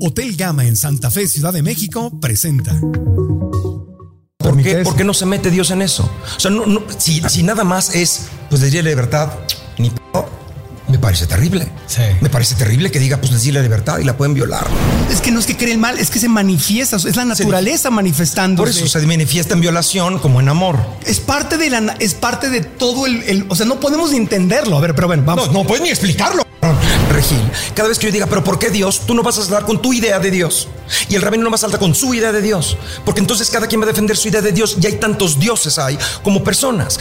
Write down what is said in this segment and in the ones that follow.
Hotel Gama en Santa Fe, Ciudad de México, presenta. ¿Por qué, ¿Por qué no se mete Dios en eso? O sea, no, no, si, si nada más es, pues decirle libertad, ni pedo, me parece terrible. Sí. Me parece terrible que diga, pues les di la libertad y la pueden violar. Es que no es que cree el mal, es que se manifiesta, es la naturaleza manifestando. Por eso se manifiesta en violación como en amor. Es parte de la, es parte de todo el, el- o sea, no podemos ni entenderlo. A ver, pero bueno, vamos. No, no puedes ni explicarlo. Regil, cada vez que yo diga, pero ¿por qué Dios? Tú no vas a saltar con tu idea de Dios. Y el rabino no va a saltar con su idea de Dios. Porque entonces cada quien va a defender su idea de Dios. Y hay tantos dioses hay como personas.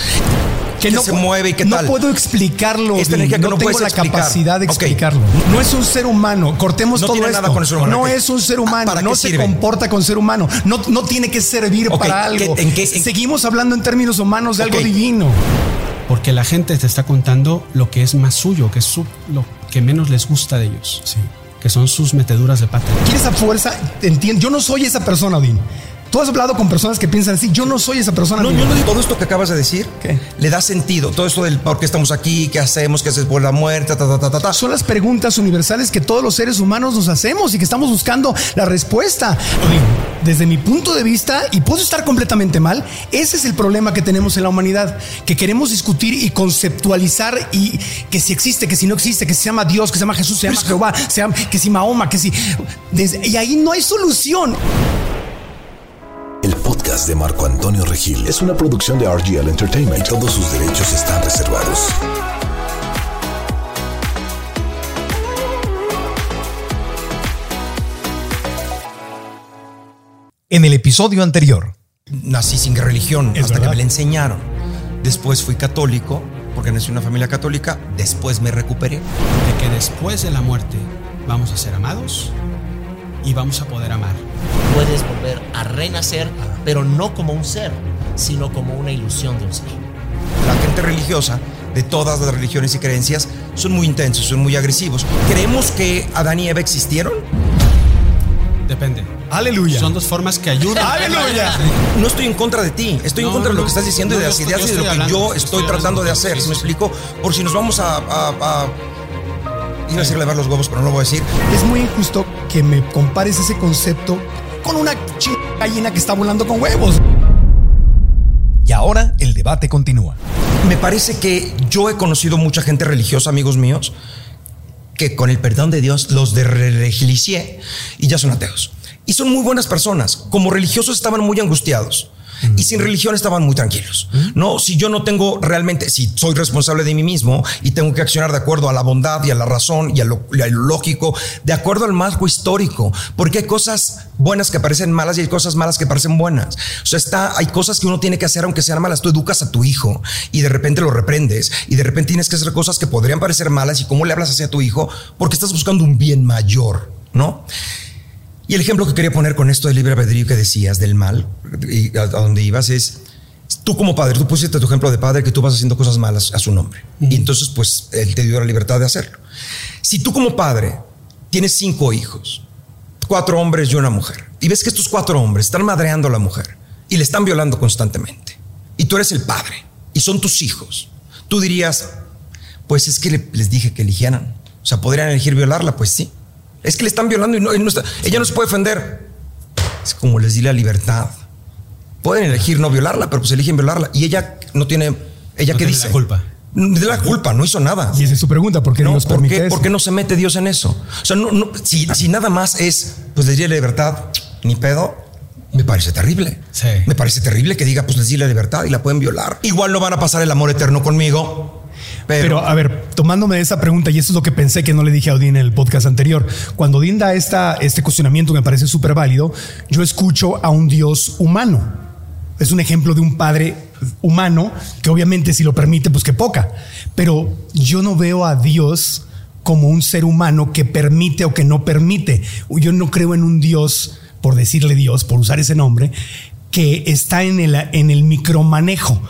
Que, se pu- mueve y qué no tal. puedo explicarlo. Esta Vin, energía que no, no tengo la explicar. capacidad de explicarlo. No es un ser humano. Cortemos No todo tiene esto. nada con el ser humano, No es un ser humano. ¿Para no se sirve? comporta con ser humano. No, no tiene que servir para ¿qué- algo. en qué- en- Seguimos hablando en términos humanos de algo divino. Porque la gente te está contando lo que es más suyo, que es su- lo que menos les gusta de ellos. Sí. Que son sus meteduras de pata. ¿Quieres esa fuerza? Entiendo. Yo no soy esa persona, Odín. Tú has hablado con personas que piensan así. Yo no soy esa persona. No, yo no digo todo esto que acabas de decir. ¿Qué? Le da sentido. Todo esto del por qué estamos aquí, qué hacemos, qué haces por la muerte, ta, ta, ta, ta, ta. Son las preguntas universales que todos los seres humanos nos hacemos y que estamos buscando la respuesta. Desde mi punto de vista, y puedo estar completamente mal, ese es el problema que tenemos en la humanidad, que queremos discutir y conceptualizar y que si existe, que si no existe, que se llama Dios, que se llama Jesús, se llama Jehová, se llama, que si Mahoma, que si... desde- y ahí no hay solución. El podcast de Marco Antonio Regil es una producción de RGL Entertainment y todos sus derechos están reservados. En el episodio anterior, Nací sin religión Es hasta verdad. que me la enseñaron. Después fui católico, porque nací en una familia católica. Después me recuperé. De que después de la muerte vamos a ser amados y vamos a poder amar. puedes volver a renacer, pero no como un ser, sino como una ilusión de un ser. La gente religiosa de todas las religiones y creencias son muy intensos, son muy agresivos. ¿Creemos que Adán y Eva existieron? Depende. Aleluya. Son dos formas que ayudan. Aleluya. No estoy en contra de ti, estoy en No, contra de lo que estás diciendo no, y de las ideas y de lo que hablando, yo estoy estoy tratando de hacer. ¿Sí me explico? Por si nos vamos a... a, a- Iba a decir lavar los huevos, pero no lo voy a decir. Es muy injusto que me compares ese concepto con una gallina que está volando con huevos. y ahora el debate continúa. Me parece que yo he conocido mucha gente religiosa, amigos míos, que con el perdón de Dios los de y ya son ateos. Y son muy buenas personas. Como religiosos estaban muy angustiados. Y sin religión estaban muy tranquilos. No, si yo no tengo realmente, si soy responsable de mí mismo y tengo que accionar de acuerdo a la bondad y a la razón y a lo, y a lógico, de acuerdo al marco histórico, porque hay cosas buenas que parecen malas y hay cosas malas que parecen buenas. O sea, está, hay cosas que uno tiene que hacer aunque sean malas. Tú educas a tu hijo y de repente lo reprendes y de repente tienes que hacer cosas que podrían parecer malas y cómo le hablas hacia tu hijo porque estás buscando un bien mayor, ¿no? Y el ejemplo que quería poner con esto del libre albedrío que decías del mal y a, a donde ibas es tú como padre, tú pusiste tu ejemplo de padre que tú vas haciendo cosas malas a su nombre y entonces pues él te dio la libertad de hacerlo. Si tú como padre tienes cinco hijos, cuatro hombres y una mujer y ves que estos cuatro hombres están madreando a la mujer y le están violando constantemente y tú eres el padre y son tus hijos, tú dirías, pues es que le- les dije que eligieran. O sea, podrían elegir violarla, pues sí. Es que le están violando y, no, y no está- ella no se puede defender. Es como les di la libertad. Pueden elegir no violarla, pero pues eligen violarla. Y ella no tiene. ¿Ella No qué tiene dice? la culpa. De la culpa, no hizo nada. Y esa es su pregunta, ¿por qué No, nos ¿por, permite qué, eso? por qué no se mete Dios en eso? O sea, no, no, si, si nada más es, pues les di la libertad, ni pedo, me parece terrible. Sí. Me parece terrible que diga, pues les di la libertad y la pueden violar. Igual no van a pasar el amor eterno conmigo. Pero, a ver, tomándome de esa pregunta, y eso es lo que pensé que no le dije a Odín en el podcast anterior, cuando Odín da esta, este cuestionamiento que me parece súper válido, yo escucho a un Dios humano. Es un ejemplo de un padre humano que obviamente si lo permite, pues que poca. Pero yo no veo a Dios como un ser humano que permite o que no permite. Yo no creo en un Dios, por decirle Dios, por usar ese nombre, que está en el, en el micromanejo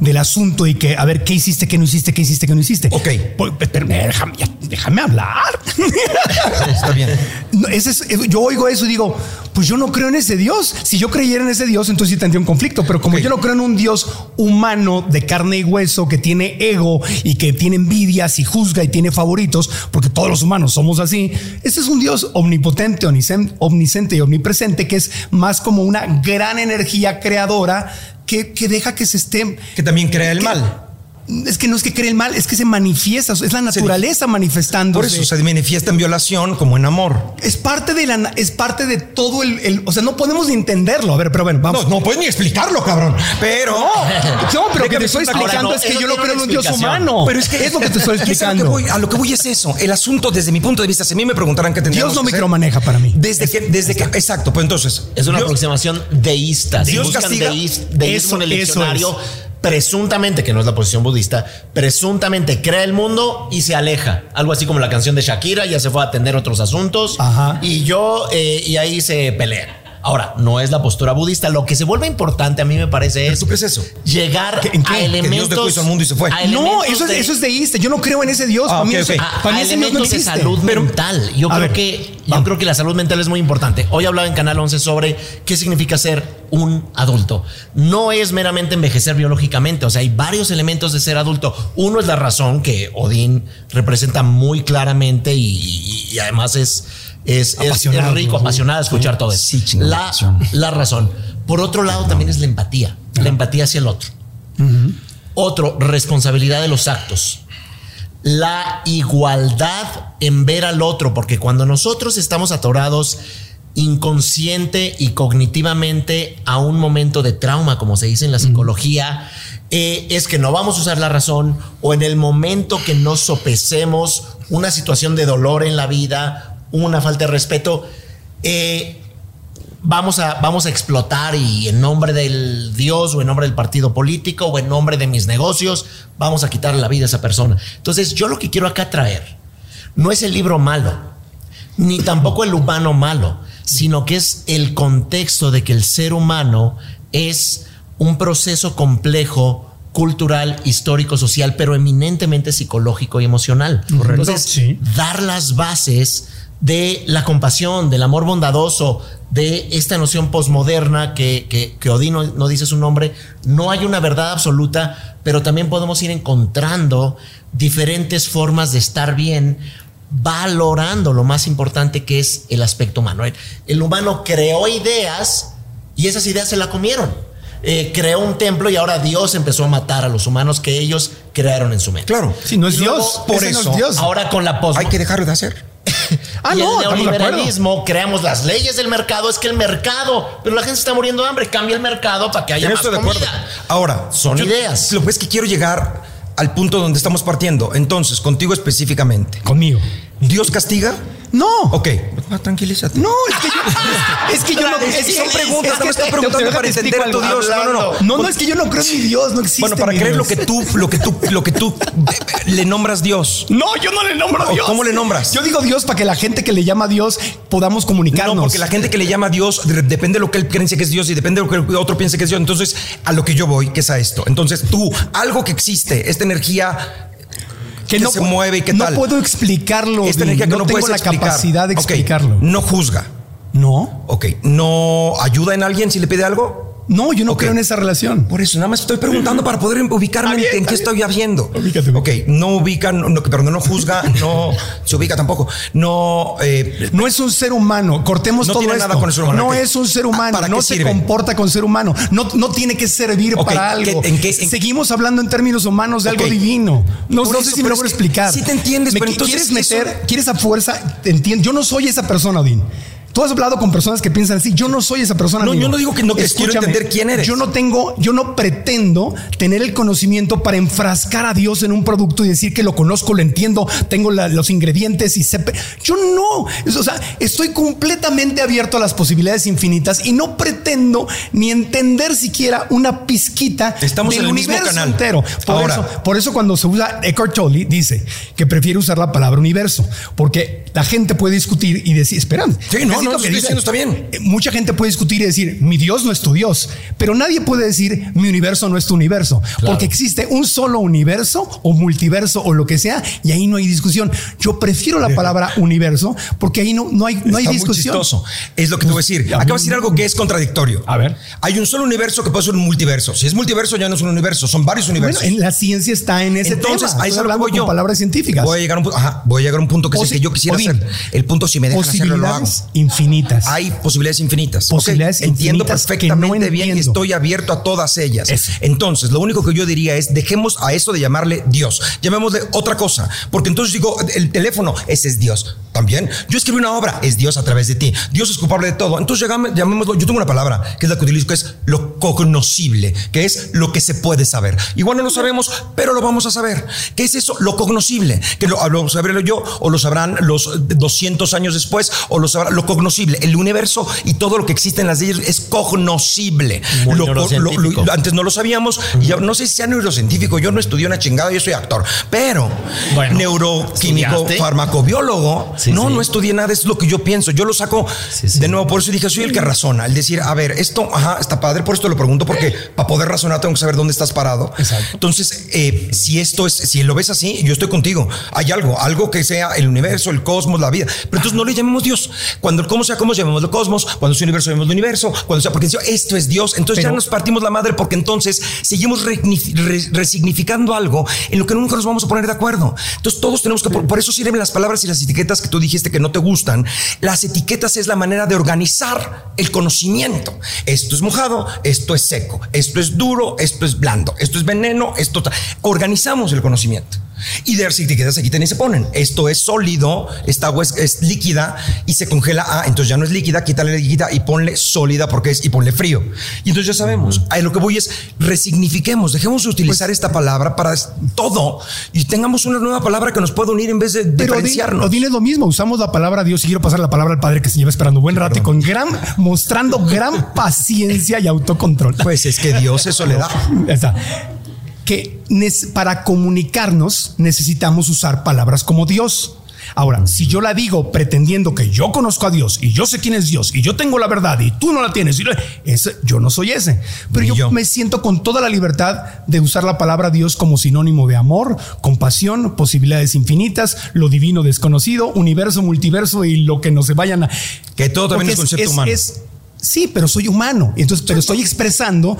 del asunto y que a ver qué hiciste, qué no hiciste, qué hiciste, qué no hiciste. Ok. Pues, pero déjame, déjame hablar. está bien. No, ese es- yo oigo eso y digo, pues yo no creo en ese Dios. Si yo creyera en ese Dios, entonces sí tendría un conflicto. Pero como yo no creo en un Dios humano de carne y hueso que tiene ego y que tiene envidias y juzga y tiene favoritos, porque todos los humanos somos así, ese es un Dios omnipotente, omniscien- omnisciente y omnipresente que es más como una gran energía creadora que, que deja que se esté Que también crea el que- mal. Es que no es que cree el mal, es que se manifiesta, es la naturaleza manifestando. Por eso se manifiesta en violación como en amor. es parte de la es parte de todo el, el- o sea, no podemos ni entenderlo. A ver, pero bueno, vamos. No, no puedes ni explicarlo, cabrón. Pero. No, pero que te estoy explicando no, es que yo no tiene creo en un Dios humano. Pero es que es lo que te estoy es a lo que explicando. voy- A lo que voy es eso. El asunto, desde mi punto de vista, si a mí me preguntaran qué tendríamos Dios no que hacer, micromaneja para mí. Desde que, desde que, exacto, pues entonces. Es una aproximación deísta. Si Dios buscan castiga. deís- deísmo en el diccionario, es. Presuntamente, que no es la posición budista, presuntamente crea el mundo y se aleja. Algo así como la canción de Shakira, ya se fue a atender otros asuntos. Ajá. Y yo, eh, y ahí se pelean. Ahora, no es la postura budista. Lo que se vuelve importante a mí me parece es. ¿Tú crees eso? Llegar ¿Qué- en qué? a Que Dios elementos. dejó hizo al mundo y se fue. No, eso es, de- eso es deísta. Yo no creo en ese Dios. Ah, para mí, ok, eso- ok. a, para mí ese Dios no elementos de salud Pero- mental. Yo creo ver, que yo vamos. creo que la salud mental es muy importante. Hoy hablaba en Canal 11 sobre qué significa ser un adulto. No es meramente envejecer biológicamente, o sea, hay varios elementos de ser adulto. Uno es la razón que Odín representa muy claramente y, y- y además es es, es- rico, ¿no? apasionado escuchar todo eso. Sí, la, la razón. Por otro lado, también es la empatía. La empatía hacia el otro. Otro, responsabilidad de los actos. La igualdad en ver al otro, porque cuando nosotros estamos atorados inconsciente y cognitivamente a un momento de trauma, como se dice en la psicología, eh, es que no vamos a usar la razón o en el momento que nos sopesemos una situación de dolor en la vida, una falta de respeto, eh, vamos a, vamos a explotar y en nombre del Dios o en nombre del partido político o en nombre de mis negocios, vamos a quitarle la vida a esa persona. Entonces, yo lo que quiero acá traer no es el libro malo, ni tampoco el humano malo, sino que es el contexto de que el ser humano es un proceso complejo cultural, histórico, social, pero eminentemente psicológico y emocional. Entonces, Sí. dar las bases de la compasión, del amor bondadoso, de esta noción posmoderna que, que, que Odín no, no dice su nombre. No hay una verdad absoluta, pero también podemos ir encontrando diferentes formas de estar bien, valorando lo más importante que es el aspecto humano. El, el humano creó ideas y esas ideas se la comieron. Eh, creó un templo y ahora Dios empezó a matar a los humanos que ellos crearon en su mente. Claro. Si no es Y luego, Dios, por ese no es eso, Dios. Ahora con la pos Hay que dejarlo de hacer. Ah, y no, el neoliberalismo, creamos las leyes del mercado, es que el mercado, pero la gente está muriendo de hambre, cambia el mercado para que haya más acuerdo. comida. Ahora, Son ideas. Lo que es que quiero llegar al punto donde estamos partiendo. Entonces, contigo específicamente. Conmigo. ¿Dios castiga? No. Ok. Ah, tranquilízate. No, es que yo, es que yo no Es que son preguntas, es no me estoy preguntando para te entender explico tu. Dios. No, no, no. No, no, es que yo no creo en mi Dios, no existe. Bueno, para creer lo que tú, lo que tú, lo que tú le nombras Dios. No, yo no le nombro a ¿O Dios. cómo le nombras? Yo digo Dios para que la gente que le llama a Dios podamos comunicarnos. No, porque la gente que le llama a Dios de- depende de lo que él piense que es Dios y depende de lo que el otro piense que es Dios. Entonces, a lo que yo voy, que es a esto. Entonces, tú, algo que existe, esta energía que se pu- mueve y qué no tal. puedo explicarlo. que no, no tengo la explicar. capacidad de explicarlo. No juzga. No, Ok. ¿No ayuda en alguien si le pide algo? No, yo no creo en esa relación. Por eso, nada más estoy preguntando para poder ubicarme bien, en, en qué estoy habiendo. Ubícate, Ok, no ubica, no, no, perdón, no juzga, no se ubica tampoco. No, eh, No es un ser humano. Cortemos No todo tiene esto. nada con el ser humano. No es un ser humano. ¿Para no se sirve? comporta con ser humano. No, no tiene que servir para ¿qué- algo. en qué- en- Seguimos hablando en términos humanos de algo divino. No, sé si me logro explicar. sí te entiendes, Me pero entonces quieres meter, eso- quieres a fuerza, te entiendo. Yo no soy esa persona, Odín. Tú has hablado con personas que piensan así. Yo no soy esa persona. No, amigo. yo no digo que no, que quiero entender quién eres. Yo no tengo, yo no pretendo tener el conocimiento para enfrascar a Dios en un producto y decir que lo conozco, lo entiendo, tengo la- los ingredientes y sé. Yo no. O sea, estoy completamente abierto a las posibilidades infinitas y no pretendo ni entender siquiera una pizquita Estamos del en el mismo universo canal. entero. Por Ahora. eso, por eso cuando se usa Eckhart Tolle dice que prefiere usar la palabra universo, porque la gente puede discutir y decir, esperan, Sí, no, es decir no, lo eso que estoy dice. diciendo está bien. Mucha gente puede discutir y decir, mi Dios no es tu Dios, pero nadie puede decir, mi universo no es tu universo, porque existe un solo universo o multiverso o lo que sea, y ahí no hay discusión. Yo prefiero la palabra universo porque ahí no, no hay, no hay Está muy discusión. chistoso. Es lo que te voy a decir. Acabas de decir algo que es contradictorio. A ver. Hay un solo universo que puede ser un multiverso. Si es multiverso, ya no es un universo, son varios Bueno, universos. en la ciencia está en ese Entonces, tema. ahí Estoy hablando con yo. palabras científicas. Voy a llegar a un punto, ajá, voy a llegar a un punto que es el Posi- que yo quisiera hacer. El punto, si me dejan hacerlo, lo hago. Infinitas. Hay posibilidades infinitas. Posibilidades Entiendo infinitas que perfectamente no bien y entiendo. estoy abierto a todas ellas. Eso. Entonces, lo único que yo diría es dejemos a eso de llamarle Dios. Llamémosle otra cosa. Porque entonces digo, el teléfono, ese es Dios. También. Yo escribí una obra, es Dios a través de ti. Dios es culpable de todo. Entonces, llamémoslo. Yo tengo una palabra que es la que utilizo, que es lo cognoscible, que es lo que se puede saber. Igual no lo sabemos, pero lo vamos a saber. ¿Qué es eso? Lo cognoscible. Que lo, lo sabré yo, o lo sabrán los 200 años después, o lo sabrá lo cognoscible. El universo y todo lo que existe en las leyes es cognoscible. Lo lo- lo- antes no lo sabíamos, y ya- no sé si sea neurocientífico, yo no estudié una chingada, yo soy actor, pero Bueno, neuroquímico, ¿estudiaste? farmacobiólogo, Sí, no, sí. no estudié nada, es lo que yo pienso, yo lo saco sí. de nuevo, por eso dije, soy el que razona, el decir, a ver, esto, ajá, está padre, por esto lo pregunto, porque para poder razonar tengo que saber dónde estás parado. Exacto. Entonces, eh, si esto es, si lo ves así, yo estoy contigo, hay algo, algo que sea el universo, el cosmos, la vida, pero entonces no le llamemos Dios, cuando el cómo sea cómo llamémoslo cosmos, cuando sea universo llamemos universo, cuando sea porque esto es Dios, entonces ya nos partimos la madre porque entonces seguimos re- resignificando algo en lo que nunca nos vamos a poner de acuerdo. Entonces todos tenemos que, por, por eso sirven las palabras y las etiquetas que tú dijiste que no te gustan. Las etiquetas es la manera de organizar el conocimiento. Esto es mojado, esto es seco, esto es duro, esto es blando, esto es veneno, esto... Organizamos el conocimiento. Y de las etiquetas aquí también se ponen. Esto es sólido, esta agua es, es líquida y se congela. Ah, entonces ya no es líquida, quítale la líquida y ponle sólida porque es y ponle frío. Y entonces ya sabemos. A lo que voy es resignifiquemos, dejemos de utilizar esta palabra para todo y tengamos una nueva palabra que nos pueda unir en vez de Pero diferenciarnos. Odín es lo mismo. Usamos la palabra Dios y quiero pasar la palabra al Padre que se lleva esperando buen rato y con gran, mostrando gran paciencia y autocontrol. Pues es que Dios es soledad. Ya está. Que para comunicarnos necesitamos usar palabras como Dios. Ahora, si yo la digo pretendiendo que yo conozco a Dios y yo sé quién es Dios y yo tengo la verdad y tú no la tienes, y lo- ese- yo no soy ese. Pero yo, yo. me siento con toda la libertad de usar la palabra Dios como sinónimo de amor, compasión, posibilidades infinitas, lo divino desconocido, universo, multiverso y lo que no se vayan a. Que todo también Porque es concepto humano. sí, pero soy humano. Entonces, pero estoy expresando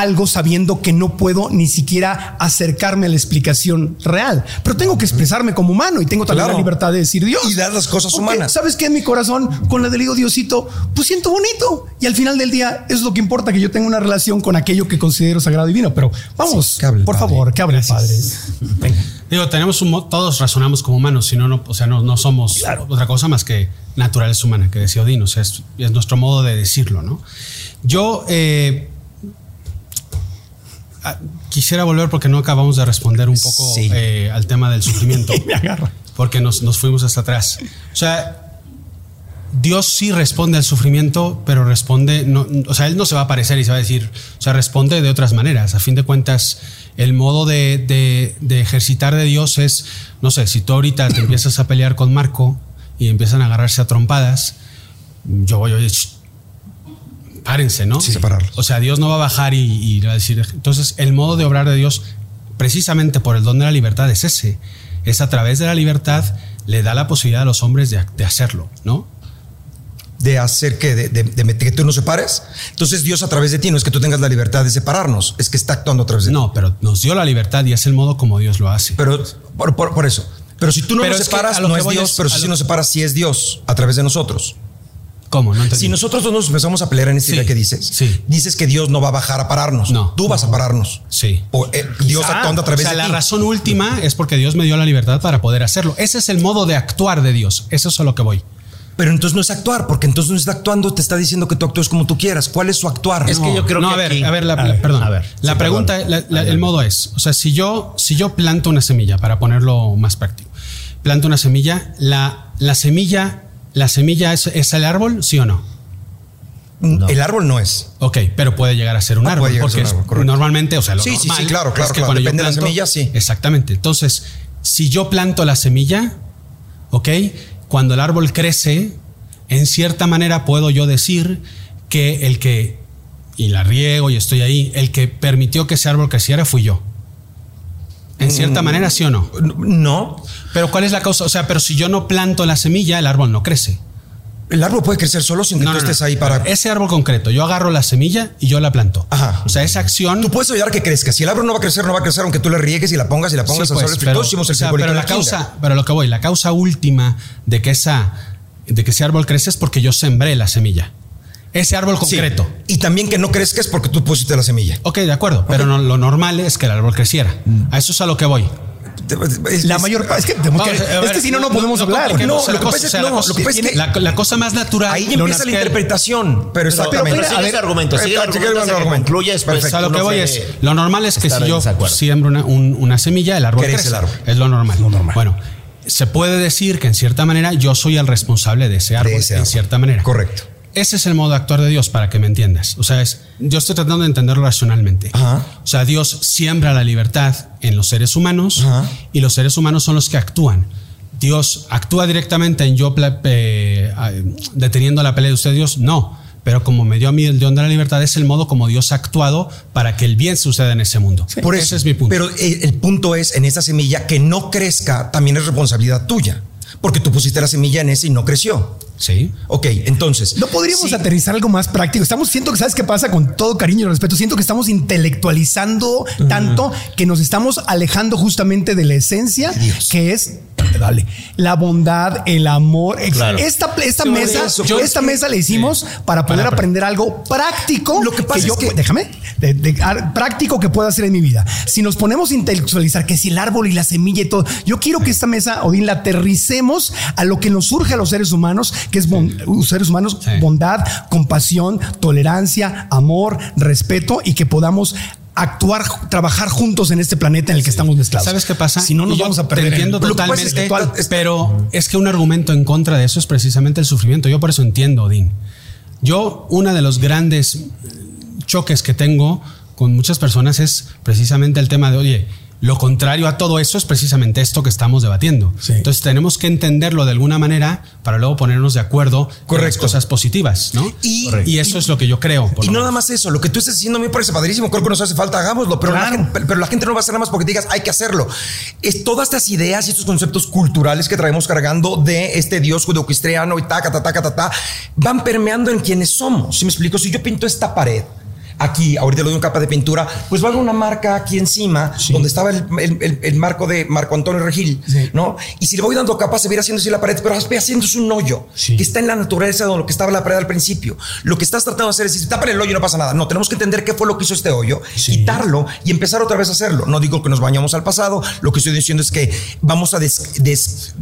algo sabiendo que no puedo ni siquiera acercarme a la explicación real. Pero tengo que expresarme como humano y tengo también Claro. la libertad de decir Dios. Y dar las cosas humanas. ¿Sabes qué? En mi corazón, con la del digo Diosito, pues siento bonito. Y al final del día, eso es lo que importa, que yo tenga una relación con aquello que considero sagrado y divino. Pero vamos, Sí, hable por Padre. favor, que hable el Padre. Venga. Digo, tenemos un todos razonamos como humanos, si no, no, o sea, no, no somos otra cosa más que naturaleza humana, que decía Odín, o sea, es, es nuestro modo de decirlo, ¿no? Yo eh, quisiera volver porque no acabamos de responder un poco Sí. eh, al tema del sufrimiento, Me agarra. porque nos, nos fuimos hasta atrás. O sea, Dios sí responde al sufrimiento, pero responde, no, o sea, Él no se va a aparecer y se va a decir, o sea, responde de otras maneras. A fin de cuentas, el modo de, de- de ejercitar de Dios es, no sé, si tú ahorita te empiezas a pelear con Marco y empiezan a agarrarse a trompadas, yo voy, oye, sh- párense, ¿no? Sí, separarlos. O sea, Dios no va a bajar y, y va a decir, entonces el modo de obrar de Dios, precisamente por el don de la libertad, es ese. Es a través de la libertad le da la posibilidad a los hombres de, de hacerlo, ¿no? de hacer que, de, de- de que tú nos separes. Entonces Dios a través de ti no es que tú tengas la libertad de separarnos, es que está actuando a través de ti. No, pero nos dio la libertad y es el modo como Dios lo hace. Pero por, por- por eso. Pero si tú no Pero nos separas, no es Dios, es- pero si lo- sí nos separas, sí es Dios a través de nosotros. No. Si nosotros dos nos empezamos a pelear en esta Sí, idea que dices, sí. dices que Dios no va a bajar a pararnos. No. Tú vas a pararnos. Sí. O, eh, Dios Quizá. actuando a través o sea, de la ti. razón última es porque Dios me dio la libertad para poder hacerlo. Ese es el modo de actuar de Dios. Eso es a lo que voy. Pero entonces no es actuar, porque entonces no está actuando, te está diciendo que tú actúes como tú quieras. ¿Cuál es su actuar? Es que yo creo no, que a ver, aquí- a ver, la, A la- ver, perdón. a ver, la sí, pregunta, perdón. la- la- el modo es, o sea, si yo, si yo planto una semilla, para ponerlo más práctico, planto una semilla, la, la semilla, la semilla es, es el árbol, sí o no? No. El árbol no es. Ok, pero puede llegar a ser un Ah, árbol. puede llegar a porque ser un árbol, normalmente, o sea, lo Sí, sí, sí, normal claro, claro, es que claro. cuando yo Depende de la planto- semilla, sí. Exactamente. Entonces, si yo planto la semilla, ok, cuando el árbol crece, en cierta manera puedo yo decir que el que, y la riego y estoy ahí, el que permitió que ese árbol creciera fui yo. En cierta Mm. manera, sí o no. No, Pero ¿cuál es la causa? O sea, pero si yo no planto la semilla, el árbol no crece. el árbol puede crecer solo sin que No, tú no, no. estés ahí para... Ese árbol concreto, yo agarro la semilla y yo la planto. Ajá. O sea, esa acción. Tú puedes ayudar a que crezca. Si el árbol no va a crecer, no va a crecer, aunque tú le riegues y la pongas y la pongas Sí, pues, sol. pero, hicimos el o sea, pero la la causa, pero lo que voy, la causa última de que esa, de que ese árbol crece es porque yo sembré la semilla. Ese árbol Sí. concreto. Y también que no crezca es porque tú pusiste la semilla. Ok, de acuerdo, pero no, lo normal es que el árbol creciera. Mm. A eso es a lo que voy. Es- La mayor parte. Es que, tenemos que- Vamos, a es ver, que si no, no podemos hablar. No, la lo que cosa, pasa es- lo que pasa es que- la, la cosa más natural. Ahí empieza la interpretación, pero Pero, exactamente. pero sigue el argumento, sigue el Eh, argumento, sigue el argumento. después lo que voy es, lo normal es que si en yo siembro una, un- una semilla, el árbol Crece crece. el árbol. Es lo normal. Lo normal. Bueno, se puede decir que en cierta manera yo soy el responsable de ese árbol, ese en árbol. cierta manera. Correcto. Ese es el modo de actuar de Dios para que me entiendas. O sea, es, yo estoy tratando de entenderlo racionalmente. Ajá. O sea, Dios siembra la libertad en los seres humanos Ajá. y los seres humanos son los que actúan. Dios actúa directamente en yo eh, deteniendo la pelea de ustedes, Dios, no. Pero como me dio a mí el don de la libertad, es el modo como Dios ha actuado para que el bien suceda en ese mundo. Por eso Ese es mi punto. Pero eh, el punto es, en esa semilla, que no crezca también es responsabilidad tuya. Porque tú pusiste la semilla en ese y no creció. sí. Ok, entonces. No podríamos sí, aterrizar algo más práctico. Estamos, siento que, ¿sabes qué pasa? Con todo cariño y respeto, siento que estamos intelectualizando tanto que nos estamos alejando justamente de la esencia, Dios. que es, dale, la bondad, el amor. Claro. Esta, esta mesa, eso. yo Yo- esta mesa la hicimos para poder Para- aprender algo práctico. Lo que pasa yo, es que- déjame, de- de- ar- práctico que pueda hacer en mi vida. Si nos ponemos a intelectualizar que si el árbol y la semilla y todo, yo quiero que esta mesa, Odín, la aterricemos a lo que nos surge a los seres humanos, que es bon- seres humanos, Sí. bondad, compasión, tolerancia, amor, respeto y que podamos actuar, trabajar juntos en este planeta en el que estamos mezclados. ¿Sabes qué pasa? Si no nos vamos a perder. Te en- entiendo totalmente, es pero es que un argumento en contra de eso es precisamente el sufrimiento. Yo por eso entiendo, Odín. Yo, uno de los grandes choques que tengo con muchas personas es precisamente el tema de, oye, lo contrario a todo eso es precisamente esto que estamos debatiendo. Sí. Entonces tenemos que entenderlo de alguna manera para luego ponernos de acuerdo con las cosas positivas, ¿no? Y- y eso es lo que yo creo. Y no nada más eso, lo que tú estás diciendo a mí me parece padrísimo, creo que nos hace falta, hagámoslo, pero, Claro. la, gente, pero la gente no va a hacer nada más porque digas, hay que hacerlo. Es todas estas ideas y estos conceptos culturales que traemos cargando de este Dios judeocristiano y taca, ta, ta, ta, ta, ta, van permeando en quienes somos. Si me explico, si yo pinto esta pared, Aquí, ahorita le doy una capa de pintura, pues va a haber una marca aquí encima, donde estaba el, el- el- el marco de Marco Antonio Regil, Sí. ¿no? Y si le voy dando capas, se va a ir haciendo así la pared, pero va haciéndose un hoyo Sí. que está en la naturaleza de lo que estaba la pared al principio. Lo que estás tratando de hacer es decir, tápale el hoyo y no pasa nada. No, tenemos que entender qué fue lo que hizo este hoyo, quitarlo y empezar otra vez a hacerlo. No digo que nos bañamos al pasado, lo que estoy diciendo es que vamos a des- des-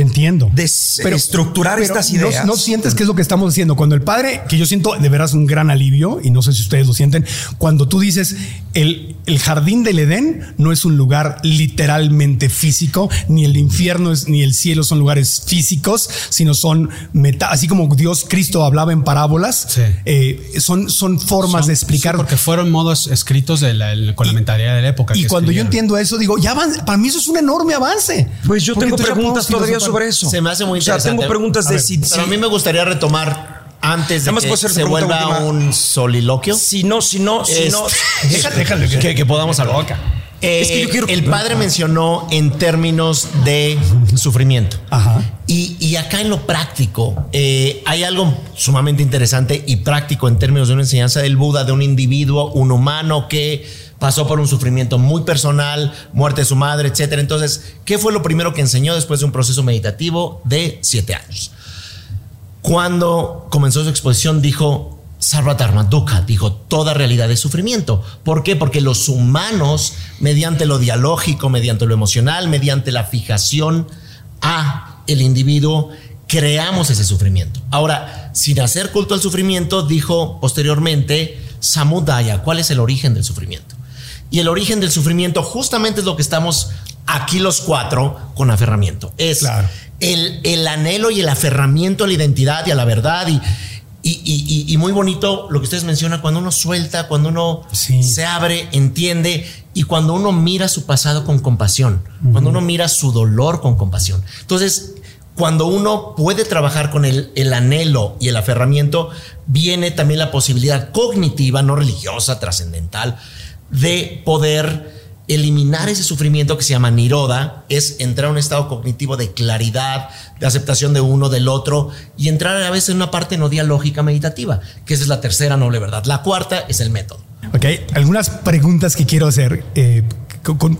Entiendo. desestructurar estas no- ideas. No, sientes que es lo que estamos haciendo. Cuando el padre, que yo siento de veras un gran alivio, y no sé si ustedes lo sienten, cuando tú dices el, el jardín del Edén no es un lugar literalmente físico, ni el infierno es, ni el cielo son lugares físicos, sino son meta, así como Dios Cristo hablaba en parábolas, Sí. eh, son, son formas Son- de explicar. sí, porque fueron modos escritos de la- el- con la mentalidad de la época. y que cuando yo entiendo eso, digo, ya avan- para mí eso es un enorme avance. Pues yo Porque tengo preguntas todavía. Sobre eso. Se me hace muy O sea, interesante. tengo preguntas A de ver, si, Pero a mí me gustaría retomar antes de que se vuelva última. un soliloquio. si no, si no, si no. Déjale, déjale que- que, que podamos hablar. Eh, Es que yo quiero- el padre mencionó en términos de sufrimiento. Ajá. Y, y acá en lo práctico, eh, hay algo sumamente interesante y práctico en términos de una enseñanza del Buda, de un individuo, un humano que pasó por un sufrimiento muy personal, muerte de su madre, etcétera. Entonces, ¿qué fue lo primero que enseñó después de un proceso meditativo de siete años? Cuando comenzó su exposición dijo, Sarvatarma Dukkha, dijo, toda realidad es sufrimiento. ¿Por qué? Porque los humanos, mediante lo dialógico, mediante lo emocional, mediante la fijación a el individuo, creamos ese sufrimiento. Ahora, sin hacer culto al sufrimiento, dijo posteriormente, Samudaya, ¿cuál es el origen del sufrimiento? Y el origen del sufrimiento justamente es lo que estamos aquí los cuatro con aferramiento. Es Claro. el, el anhelo y el aferramiento a la identidad y a la verdad. Y, y, y- muy bonito lo que ustedes mencionan, cuando uno suelta, cuando uno Sí. se abre, entiende y cuando uno mira su pasado con compasión, cuando uno mira su dolor con compasión. Entonces, cuando uno puede trabajar con el, el, anhelo y el aferramiento, viene también la posibilidad cognitiva, no religiosa, trascendental, de poder eliminar ese sufrimiento que se llama niroda, es entrar a un estado cognitivo de claridad, de aceptación de uno, del otro, y entrar a veces en una parte no dialógica meditativa, que esa es la tercera noble verdad. La cuarta es el método. Ok, algunas preguntas que quiero hacer. Eh,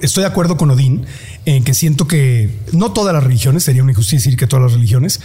estoy de acuerdo con Odín en que siento que no todas las religiones, sería una injusticia decir que todas las religiones,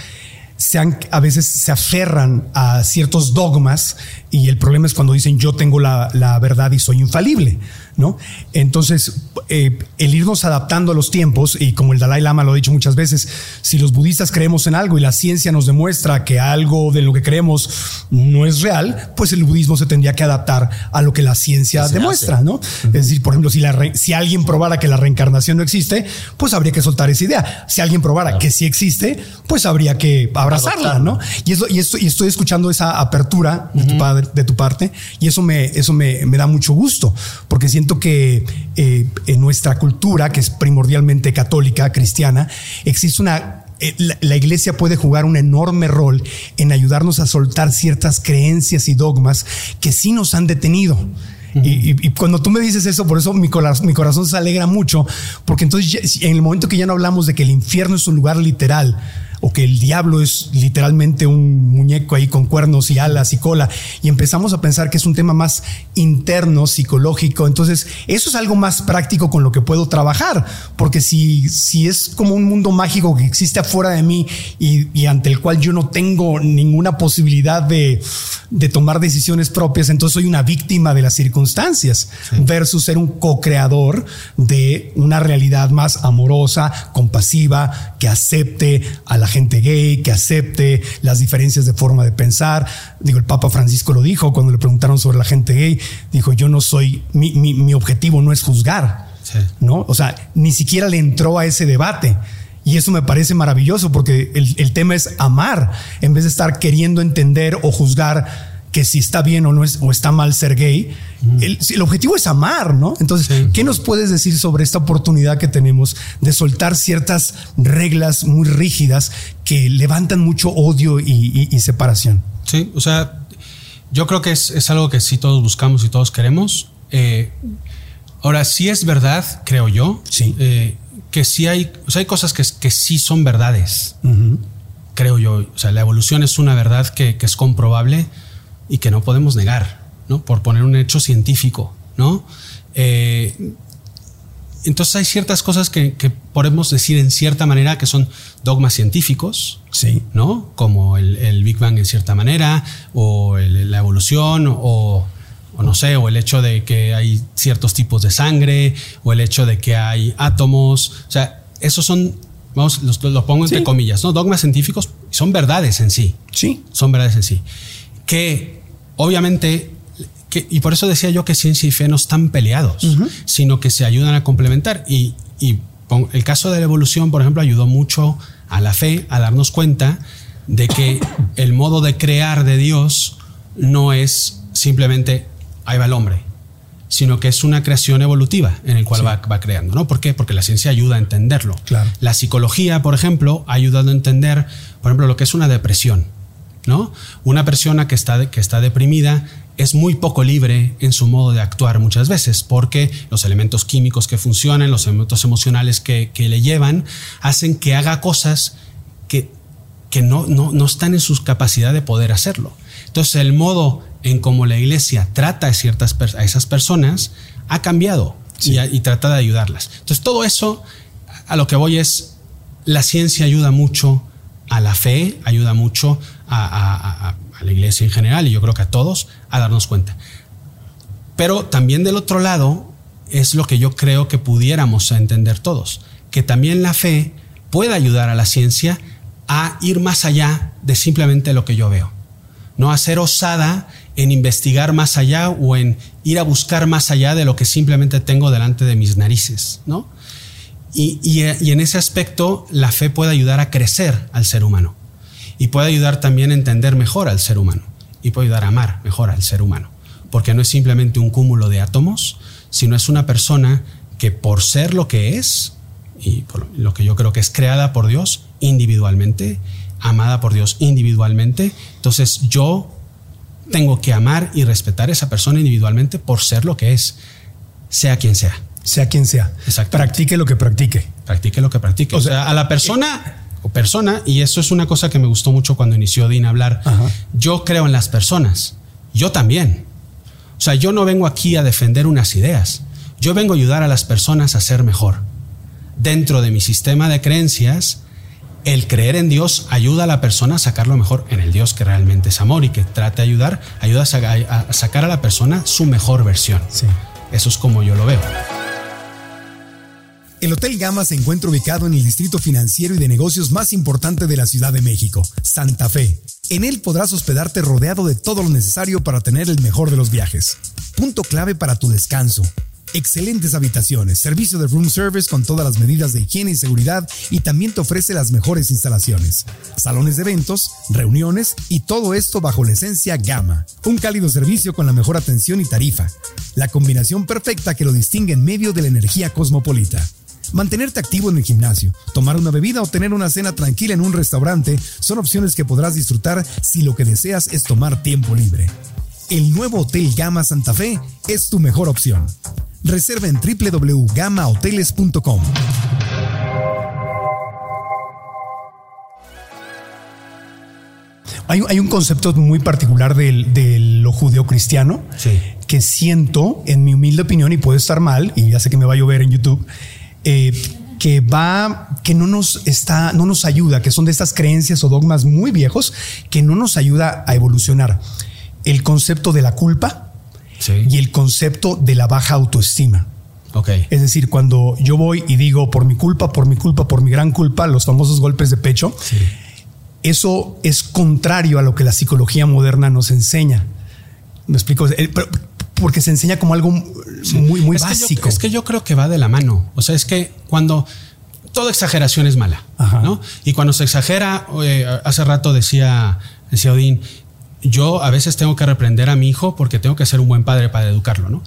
a veces se aferran a ciertos dogmas y el problema es cuando dicen yo tengo la, la verdad y soy infalible. ¿no? Entonces, eh, el irnos adaptando a los tiempos, y como el Dalai Lama lo ha dicho muchas veces, si los budistas creemos en algo y la ciencia nos demuestra que algo de lo que creemos no es real, pues el budismo se tendría que adaptar a lo que la ciencia demuestra, ¿no? Es decir, por ejemplo, si, la si alguien probara que la reencarnación no existe, pues habría que soltar esa idea. Si alguien probara que sí existe, pues habría que abrazarla, ¿no? Y, eso, y, esto, y estoy escuchando esa apertura de, tu padre, de tu parte, y eso me, eso me, me da mucho gusto, porque siento que eh, en nuestra cultura, que es primordialmente católica, cristiana, existe una eh, la, iglesia puede jugar un enorme rol en ayudarnos a soltar ciertas creencias y dogmas que sí nos han detenido. y, cuando tú me dices eso, por eso mi corazón, mi corazón se alegra mucho, porque entonces en el momento que ya no hablamos de que el infierno es un lugar literal, o que el diablo es literalmente un muñeco ahí con cuernos y alas y cola, y empezamos a pensar que es un tema más interno, psicológico, entonces eso es algo más práctico con lo que puedo trabajar, porque si, si es como un mundo mágico que existe afuera de mí y, ante el cual yo no tengo ninguna posibilidad de, de, tomar decisiones propias, entonces soy una víctima de las circunstancias, versus ser un co-creador de una realidad más amorosa, compasiva, que acepte a la gente gay, que acepte las diferencias de forma de pensar. Digo, el Papa Francisco lo dijo cuando le preguntaron sobre la gente gay. Dijo, yo no soy, mi, objetivo no es juzgar, ¿no? O sea, ni siquiera le entró a ese debate. Y eso me parece maravilloso porque el, el tema es amar en vez de estar queriendo entender o juzgar que si está bien o no es, o está mal ser gay. El, objetivo es amar, ¿no? Entonces, ¿qué nos puedes decir sobre esta oportunidad que tenemos de soltar ciertas reglas muy rígidas que levantan mucho odio y, separación? Sí, o sea, yo creo que es, algo que sí todos buscamos y todos queremos. Eh, ahora, sí es verdad, creo yo, sí. Eh, que sí hay, o sea, hay cosas que, que sí son verdades. Creo yo. O sea, la evolución es una verdad que, que es comprobable y que no podemos negar, ¿no? Por poner un hecho científico, ¿no? Eh, entonces hay ciertas cosas que, podemos decir en cierta manera que son dogmas científicos, sí. ¿no? Como el, Big Bang en cierta manera, o la evolución, o, no sé, o el hecho de que hay ciertos tipos de sangre, o el hecho de que hay átomos. O sea, esos son, vamos, los, pongo entre comillas, ¿no? Dogmas científicos son verdades en sí. Sí. Son verdades en sí. Que obviamente, y por eso decía yo que ciencia y fe no están peleados, sino que se ayudan a complementar. Y, el caso de la evolución, por ejemplo, ayudó mucho a la fe a darnos cuenta de que el modo de crear de Dios no es simplemente ahí va el hombre, sino que es una creación evolutiva en el cual va, creando. ¿no? ¿Por qué? Porque la ciencia ayuda a entenderlo. La psicología, por ejemplo, ha ayudado a entender, por ejemplo, lo que es una depresión. ¿No? Una persona que está, que está deprimida es muy poco libre en su modo de actuar muchas veces, porque los elementos químicos que funcionan, los elementos emocionales que, le llevan, hacen que haga cosas que, que no, no, están en su capacidad de poder hacerlo. Entonces el modo en cómo la iglesia trata a, ciertas, a esas personas ha cambiado y, y trata de ayudarlas. Entonces todo eso, a lo que voy es, la ciencia ayuda mucho a la fe, ayuda mucho a, la iglesia en general y yo creo que a todos a darnos cuenta. Pero también del otro lado es lo que yo creo que pudiéramos entender todos, que también la fe puede ayudar a la ciencia a ir más allá de simplemente lo que yo veo. No a ser osada en investigar más allá o en ir a buscar más allá de lo que simplemente tengo delante de mis narices, ¿no? Y, y, en ese aspecto la fe puede ayudar a crecer al ser humano y puede ayudar también a entender mejor al ser humano y puede ayudar a amar mejor al ser humano, porque no es simplemente un cúmulo de átomos, sino es una persona que por ser lo que es y por lo que yo creo que es creada por Dios, individualmente, amada por Dios individualmente. Entonces yo tengo que amar y respetar a esa persona individualmente por ser lo que es, sea quien sea. Sea quien sea. Practique lo que practique. Practique lo que practique. O sea, a la persona o persona, y eso es una cosa que me gustó mucho cuando inició Dean a hablar, yo creo en las personas, yo también. O sea, yo no vengo aquí a defender unas ideas, yo vengo a ayudar a las personas a ser mejor. Dentro de mi sistema de creencias, el creer en Dios ayuda a la persona a sacar lo mejor en el Dios que realmente es amor y que trata de ayudar, ayuda a, sacar a la persona su mejor versión. Eso es como yo lo veo. El Hotel Gama se encuentra ubicado en el distrito financiero y de negocios más importante de la Ciudad de México, Santa Fe. En él podrás hospedarte rodeado de todo lo necesario para tener el mejor de los viajes. Punto clave para tu descanso. Excelentes habitaciones, servicio de room service con todas las medidas de higiene y seguridad y también te ofrece las mejores instalaciones. Salones de eventos, reuniones y todo esto bajo la esencia Gama. Un cálido servicio con la mejor atención y tarifa. La combinación perfecta que lo distingue en medio de la energía cosmopolita. Mantenerte activo en el gimnasio, tomar una bebida o tener una cena tranquila en un restaurante son opciones que podrás disfrutar si lo que deseas es tomar tiempo libre. El nuevo Hotel Gama Santa Fe es tu mejor opción. Reserva en www.gamahoteles.com. Hay, hay, un concepto muy particular de, lo judeo-cristiano que siento, en mi humilde opinión, y puede estar mal, y ya sé que me va a llover en YouTube, eh, que va, que no nos está, no nos ayuda, que son de estas creencias o dogmas muy viejos que no nos ayuda a evolucionar. El concepto de la culpa y el concepto de la baja autoestima. Okay. Es decir, cuando yo voy y digo por mi culpa, por mi culpa, por mi gran culpa, los famosos golpes de pecho, eso es contrario a lo que la psicología moderna nos enseña. Me explico porque se enseña como algo muy, muy básico. es que yo creo que va de la mano. O sea, es que cuando toda exageración es mala, ¿no? Y cuando se exagera, hace rato decía, decía Odín, yo a veces tengo que reprender a mi hijo porque tengo que ser un buen padre para educarlo, ¿no?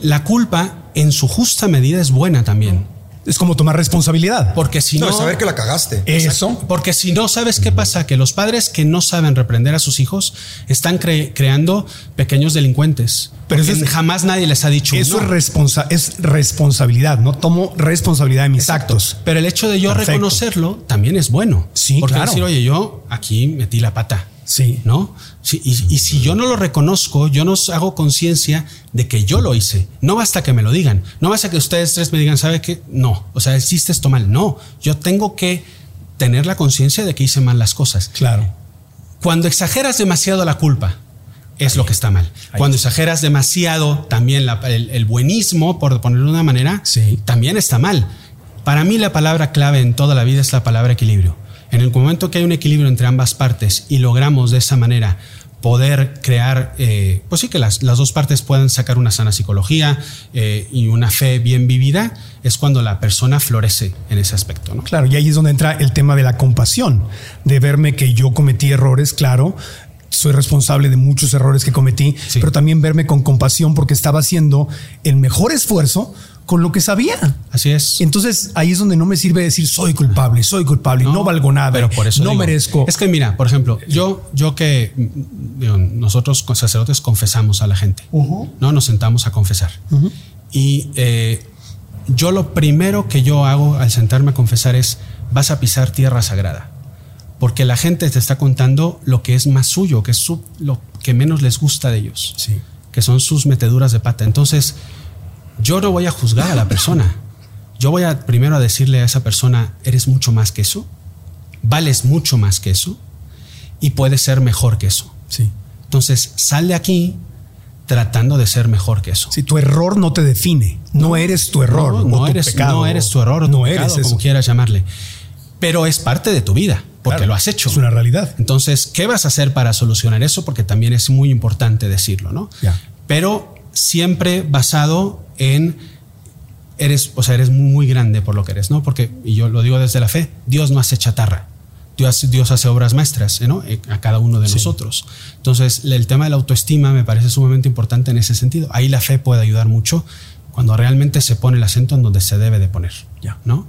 La culpa en su justa medida es buena también. Es como tomar responsabilidad. Porque si no. no saber que la cagaste. Eso. Porque si no, ¿sabes qué pasa? Que los padres que no saben reprender a sus hijos están creando pequeños delincuentes. Pero jamás nadie les ha dicho. Eso es, responsa es responsabilidad, ¿no? Tomo responsabilidad de mis actos. Pero el hecho de yo reconocerlo también es bueno. Sí, porque claro. decir, oye, yo aquí metí la pata. Sí. ¿No? Sí, y, si yo no lo reconozco, yo no hago conciencia de que yo lo hice. No basta que me lo digan. No basta que ustedes tres me digan, ¿sabe qué? No. O sea, hiciste esto mal. No. Yo tengo que tener la conciencia de que hice mal las cosas. Claro. Cuando exageras demasiado la culpa, es lo que está mal. Cuando exageras demasiado también el, buenismo, por ponerlo de una manera, también está mal. Para mí la palabra clave en toda la vida es la palabra equilibrio. En el momento que hay un equilibrio entre ambas partes y logramos de esa manera poder crear, eh, pues sí que las, dos partes puedan sacar una sana psicología eh, y una fe bien vivida, es cuando la persona florece en ese aspecto. ¿no? Claro, y ahí es donde entra el tema de la compasión, de verme que yo cometí errores, claro, soy responsable de muchos errores que cometí, pero también verme con compasión porque estaba haciendo el mejor esfuerzo con lo que sabía. Así es. Entonces ahí es donde no me sirve decir soy culpable, soy culpable, no, valgo nada, pero por eso no merezco. Es que mira, por ejemplo, yo, yo que nosotros sacerdotes confesamos a la gente, no nos sentamos a confesar y eh, yo lo primero que yo hago al sentarme a confesar es vas a pisar tierra sagrada. Porque la gente te está contando lo que es más suyo, que es lo que menos les gusta de ellos, sí. que son sus meteduras de pata. Entonces, yo no voy a juzgar a la persona. Yo voy a primero a decirle a esa persona, eres mucho más que eso, vales mucho más que eso y puedes ser mejor que eso. Sí. Entonces, sal de aquí tratando de ser mejor que eso. Si tu error no te define, no, eres tu error, no, eres, no eres tu error, no eres como quieras llamarle. Pero es parte de tu vida, porque lo has hecho. Es una realidad. Entonces, ¿qué vas a hacer para solucionar eso? Porque también es muy importante decirlo, ¿no? Pero siempre basado en eres, o sea, eres muy grande por lo que eres, ¿no? Porque, y yo lo digo desde la fe, Dios no hace chatarra. Dios, Dios hace obras maestras ¿no? Eh, a cada uno de nosotros. Entonces, el tema de la autoestima me parece sumamente importante en ese sentido. Ahí la fe puede ayudar mucho cuando realmente se pone el acento en donde se debe de poner, ya. ¿no?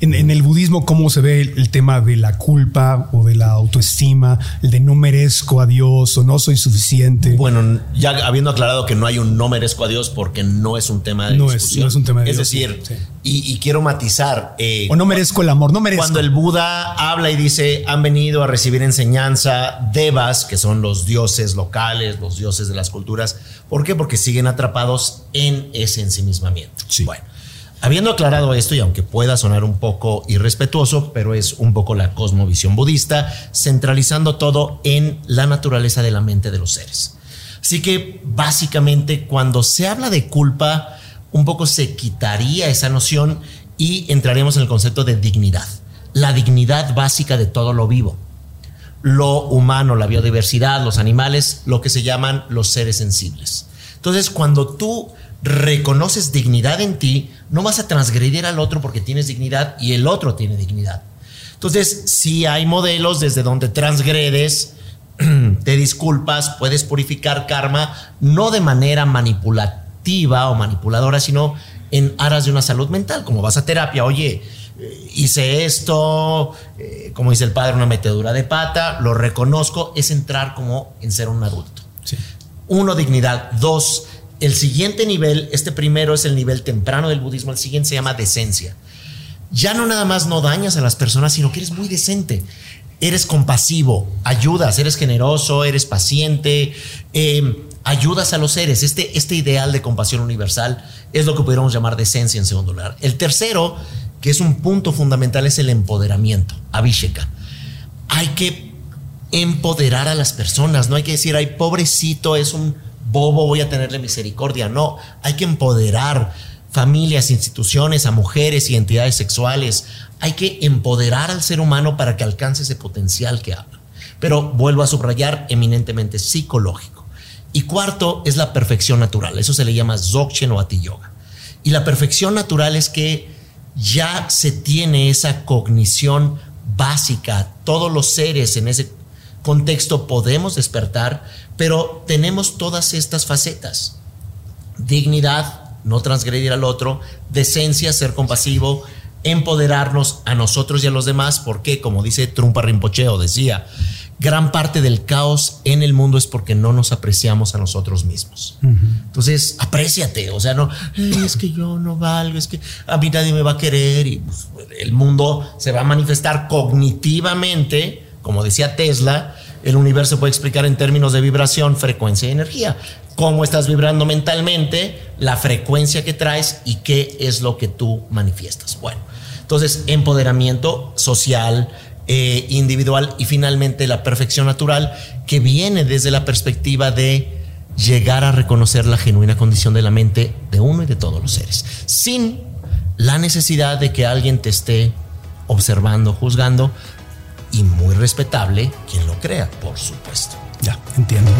En, en el budismo, ¿cómo se ve el, el tema de la culpa o de la autoestima? El de no merezco a Dios o no soy suficiente. Bueno, ya habiendo aclarado que no hay un no merezco a Dios porque no es un tema de No es- discusión. no es un tema de Es Dios, decir, sí. y, y quiero matizar. eh, O no merezco el amor, no merezco. Cuando el Buda habla y dice, han venido a recibir enseñanza devas, que son los dioses locales, los dioses de las culturas. ¿Por qué? Porque siguen atrapados en ese ensimismamiento. Sí. Bueno, habiendo aclarado esto, y aunque pueda sonar un poco irrespetuoso, pero es un poco la cosmovisión budista, centralizando todo en la naturaleza de la mente de los seres. Así que básicamente cuando se habla de culpa, un poco se quitaría esa noción y entraremos en el concepto de dignidad. La dignidad básica de todo lo vivo. Lo humano, la biodiversidad, los animales, lo que se llaman los seres sensibles. Entonces, cuando tú reconoces dignidad en ti, no vas a transgredir al otro porque tienes dignidad y el otro tiene dignidad. Entonces, si hay modelos desde donde transgredes, te disculpas, puedes purificar karma, no de manera manipulativa o manipuladora, sino en aras de una salud mental, como vas a terapia, oye, eh, hice esto, eh, como dice el padre, una metedura de pata, lo reconozco, es entrar como en ser un adulto. Uno, dignidad. Dos, el siguiente nivel, este primero es el nivel temprano del budismo, el siguiente se llama decencia. Ya no nada más no dañas a las personas, sino que eres muy decente. Eres compasivo, ayudas, eres generoso, eres paciente, eh, ayudas a los seres. Este, este ideal de compasión universal es lo que pudiéramos llamar decencia en segundo lugar. El tercero, que es un punto fundamental, es el empoderamiento, Abhisheka. Hay que empoderar a las personas. No hay que decir, ay, pobrecito, es un bobo, voy a tenerle misericordia. No, hay que empoderar familias, instituciones, a mujeres y entidades sexuales. Hay que empoderar al ser humano para que alcance ese potencial que habla. Pero vuelvo a subrayar, eminentemente psicológico. Y cuarto es la perfección natural. Eso se le llama Dzogchen o Ati Yoga. Y la perfección natural es que ya se tiene esa cognición básica. Todos los seres en ese contexto podemos despertar, pero tenemos todas estas facetas. Dignidad, no transgredir al otro, decencia, ser compasivo, empoderarnos a nosotros y a los demás, porque como dice Trumpa Rinpocheo, decía, gran parte del caos en el mundo es porque no nos apreciamos a nosotros mismos. Entonces, apréciate, o sea, no, "Ay, es que yo no valgo, es que a mí nadie me va a querer y pues, el mundo se va a manifestar cognitivamente, como decía Tesla, el universo puede explicar en términos de vibración, frecuencia y energía. Cómo estás vibrando mentalmente, la frecuencia que traes y qué es lo que tú manifiestas. Bueno, entonces, empoderamiento social, eh, individual y finalmente la perfección natural que viene desde la perspectiva de llegar a reconocer la genuina condición de la mente de uno y de todos los seres, sin la necesidad de que alguien te esté observando, juzgando y muy respetable quien lo crea, por supuesto. Ya, entiendo.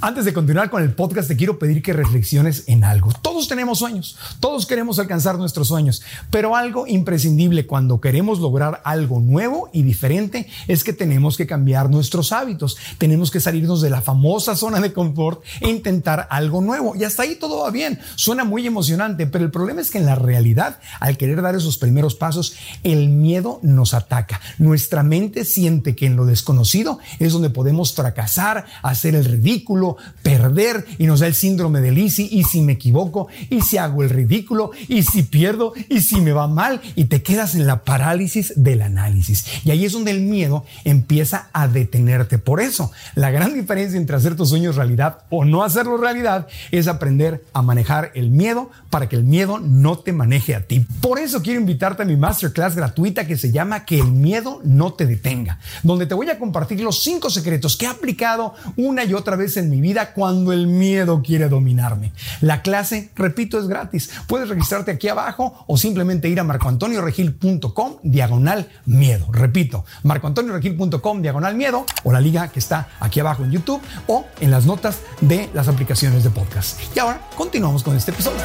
Antes de continuar con el podcast, te quiero pedir que reflexiones en algo. Todos tenemos sueños, todos queremos alcanzar nuestros sueños, pero algo imprescindible cuando queremos lograr algo nuevo y diferente es que tenemos que cambiar nuestros hábitos. Tenemos que salirnos de la famosa zona de confort e intentar algo nuevo. Y hasta ahí todo va bien. Suena muy emocionante, pero el problema es que en la realidad, al querer dar esos primeros pasos, el miedo nos ataca. Nuestra mente siente que en lo desconocido es donde podemos fracasar, hacer el ridículo, perder y nos da el síndrome del easy y si me equivoco y si hago el ridículo y si pierdo y si me va mal y te quedas en la parálisis del análisis. Y ahí es donde el miedo empieza a detenerte. Por eso, la gran diferencia entre hacer tus sueños realidad o no hacerlo realidad es aprender a manejar el miedo para que el miedo no te maneje a ti. Por eso quiero invitarte a mi masterclass gratuita que se llama Que el miedo no te detenga, donde te voy a compartir los cinco secretos que he aplicado una y otra vez en mi vida cuando el miedo quiere dominarme. La clase, repito, es gratis. Puedes registrarte aquí abajo o simplemente ir a marcoantonioregil.com diagonal miedo. Repito, marcoantonioregil.com diagonal miedo o la liga que está aquí abajo en YouTube o en las notas de las aplicaciones de podcast. Y ahora continuamos con este episodio.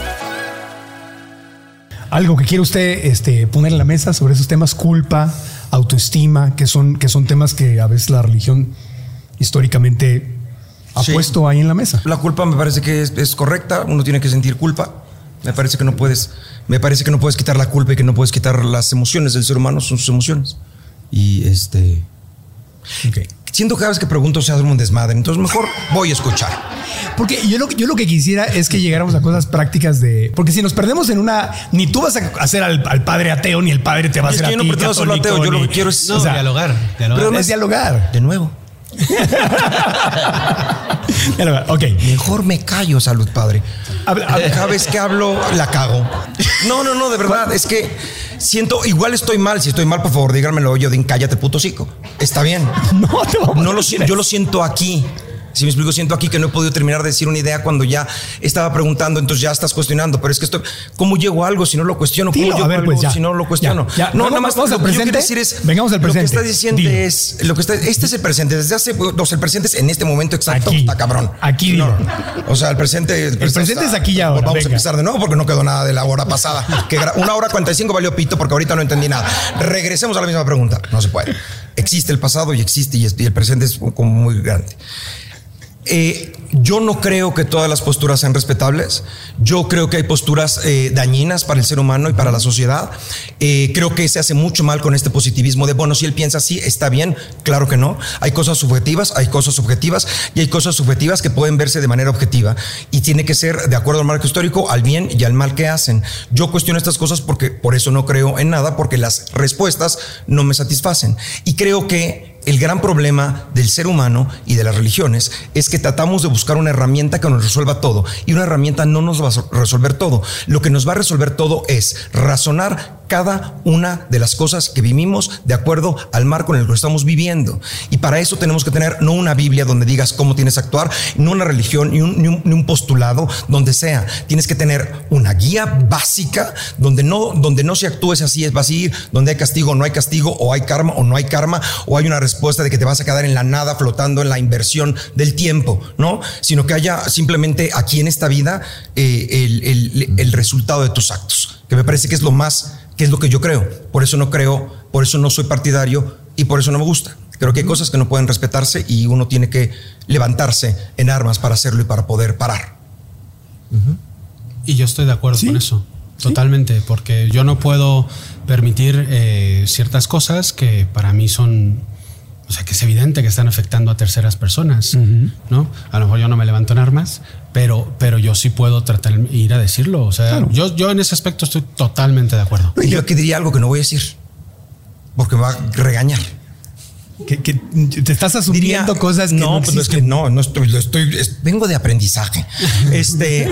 Algo que quiere usted este, poner en la mesa sobre esos temas, culpa, autoestima, que son, que son temas que a veces la religión históricamente ha Sí. puesto ahí en la mesa. La culpa me parece que es, es correcta, uno tiene que sentir culpa. Me parece que no puedes, me parece que no puedes quitar la culpa y que no puedes quitar las emociones del ser humano, son sus emociones. Y este. Siento que cada vez que pregunto se hace un desmadre, entonces mejor voy a escuchar. Porque yo lo, yo lo que quisiera es que llegáramos a cosas prácticas de. Porque si nos perdemos en una. Ni tú vas a hacer al, al padre ateo, ni el padre te va a Es hacer que a yo no ti, pretendo ser ateo, yo lo que quiero es- No, o sea, dialogar. dialogar. Pero es dialogar. De nuevo. Ok. Mejor me callo, salud, padre. Habla- habla- Cada vez que hablo, la cago. No, no, no, de verdad. Es que siento, igual estoy mal. Si estoy mal, por favor, díganmelo. Yo, din, cállate, puto cico. Está bien. No No a lo siento, yo lo siento aquí. Si me explico, siento aquí que no he podido terminar de decir una idea cuando ya estaba preguntando, entonces ya estás cuestionando. Pero es que estoy, ¿cómo llego a algo si no lo cuestiono? ¿Cómo Dilo, llego a ver, algo pues, ya. si no lo cuestiono? Ya, ya. No, nada más lo que yo presente. decir es. Vengamos al Lo que presente. está diciendo Dilo. es. Lo que está, este es el presente. Desde hace. O sea, el presente es en este momento exacto. Aquí. Está cabrón. Aquí, No. O sea, el presente. El presente está- es aquí y ahora, Vamos venga. a empezar de nuevo porque no quedó nada de la hora pasada. Que una hora 45 valió pito porque ahorita no entendí nada. Regresemos a la misma pregunta. No se puede. Existe el pasado y existe y el presente es como muy grande. Eh, yo no creo que todas las posturas sean respetables. Yo creo que hay posturas eh, dañinas para el ser humano y para la sociedad. Eh, creo que se hace mucho mal con este positivismo de, bueno, si él piensa así, está bien. Claro que no. Hay cosas subjetivas, hay cosas subjetivas y hay cosas subjetivas que pueden verse de manera objetiva. Y tiene que ser de acuerdo al marco histórico, al bien y al mal que hacen. Yo cuestiono estas cosas porque por eso no creo en nada, porque las respuestas no me satisfacen. Y creo que el gran problema del ser humano y de las religiones es que tratamos de buscar una herramienta que nos resuelva todo y una herramienta no nos va a resolver todo. Lo que nos va a resolver todo es razonar cada una de las cosas que vivimos de acuerdo al marco en el que estamos viviendo. Y para eso tenemos que tener no una Biblia donde digas cómo tienes que actuar, no una religión ni un, postulado donde sea. Tienes que tener una guía básica donde no, donde no se actúes así, es vas a ir, donde hay castigo o no hay castigo, o hay karma o no hay karma, o hay una respuesta de que te vas a quedar en la nada flotando en la inversión del tiempo, ¿no? Sino que haya simplemente aquí en esta vida eh, el, el- el resultado de tus actos, que me parece que es lo más, que es lo que yo creo. Por eso no creo, por eso no soy partidario y por eso no me gusta. Creo que hay cosas que no pueden respetarse y uno tiene que levantarse en armas para hacerlo y para poder parar. Y yo estoy de acuerdo Sí. con eso, totalmente, porque yo no puedo permitir eh, ciertas cosas que para mí son, o sea, que es evidente que están afectando a terceras personas, ¿no? A lo mejor yo no me levanto en armas, pero, pero yo sí puedo tratar ir a decirlo. O sea, yo, yo en ese aspecto estoy totalmente de acuerdo. Y yo aquí diría algo que no voy a decir, porque me va a regañar. Que, que te estás asumiendo Diría- cosas que no, no, pues es que no, no estoy, lo estoy, es- vengo de aprendizaje. Este,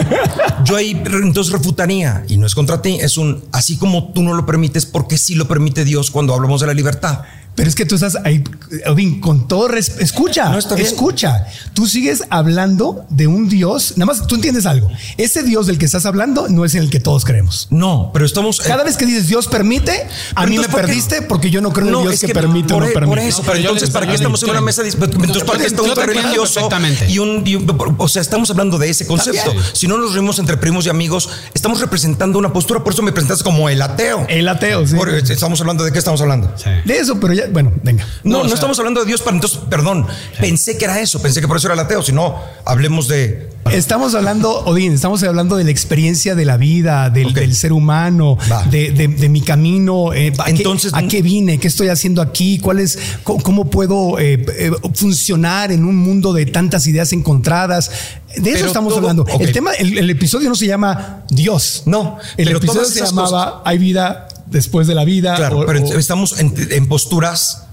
yo ahí entonces refutaría y no es contra ti, es un así como tú no lo permites, porque sí lo permite Dios cuando hablamos de la libertad. Pero es que tú estás ahí, Odín, con todo res- Escucha, No, escucha. Tú sigues hablando de un Dios. Nada más tú entiendes algo. Ese Dios del que estás hablando no es en el que todos creemos. No, pero estamos. eh, Cada vez que dices Dios permite, a mí me perdiste porque yo no creo en el Dios es que, permite o no e- permite. por eso, No, pero entonces, ¿para qué estamos en una mesa? de- Entonces, ¿para qué está un religioso? perfectamente. Y un, y un- o sea, estamos hablando de ese concepto. Si no nos reunimos entre primos y amigos, estamos representando una postura, por eso me presentas como el ateo. El ateo, sí. Por- estamos hablando de qué estamos hablando. Sí. De eso, pero ya, bueno, venga. No, No, no, o sea- estamos hablando de Dios para entonces, perdón, pensé que era eso, pensé que por eso era el ateo, si no, hablemos de... Estamos hablando, Odín, estamos hablando de la experiencia de la vida, del, ser humano, de, de- de mi camino. eh, ¿a, Entonces- qué, ¿a qué vine? ¿Qué estoy haciendo aquí? ¿Cuál es, cómo, cómo puedo eh, eh, funcionar en un mundo de tantas ideas encontradas? De eso Pero estamos todo- hablando. El tema, el, el episodio no se llama Dios. No, el episodio se llamaba Hay vida después de la vida. Claro, o- pero o- estamos en, en posturas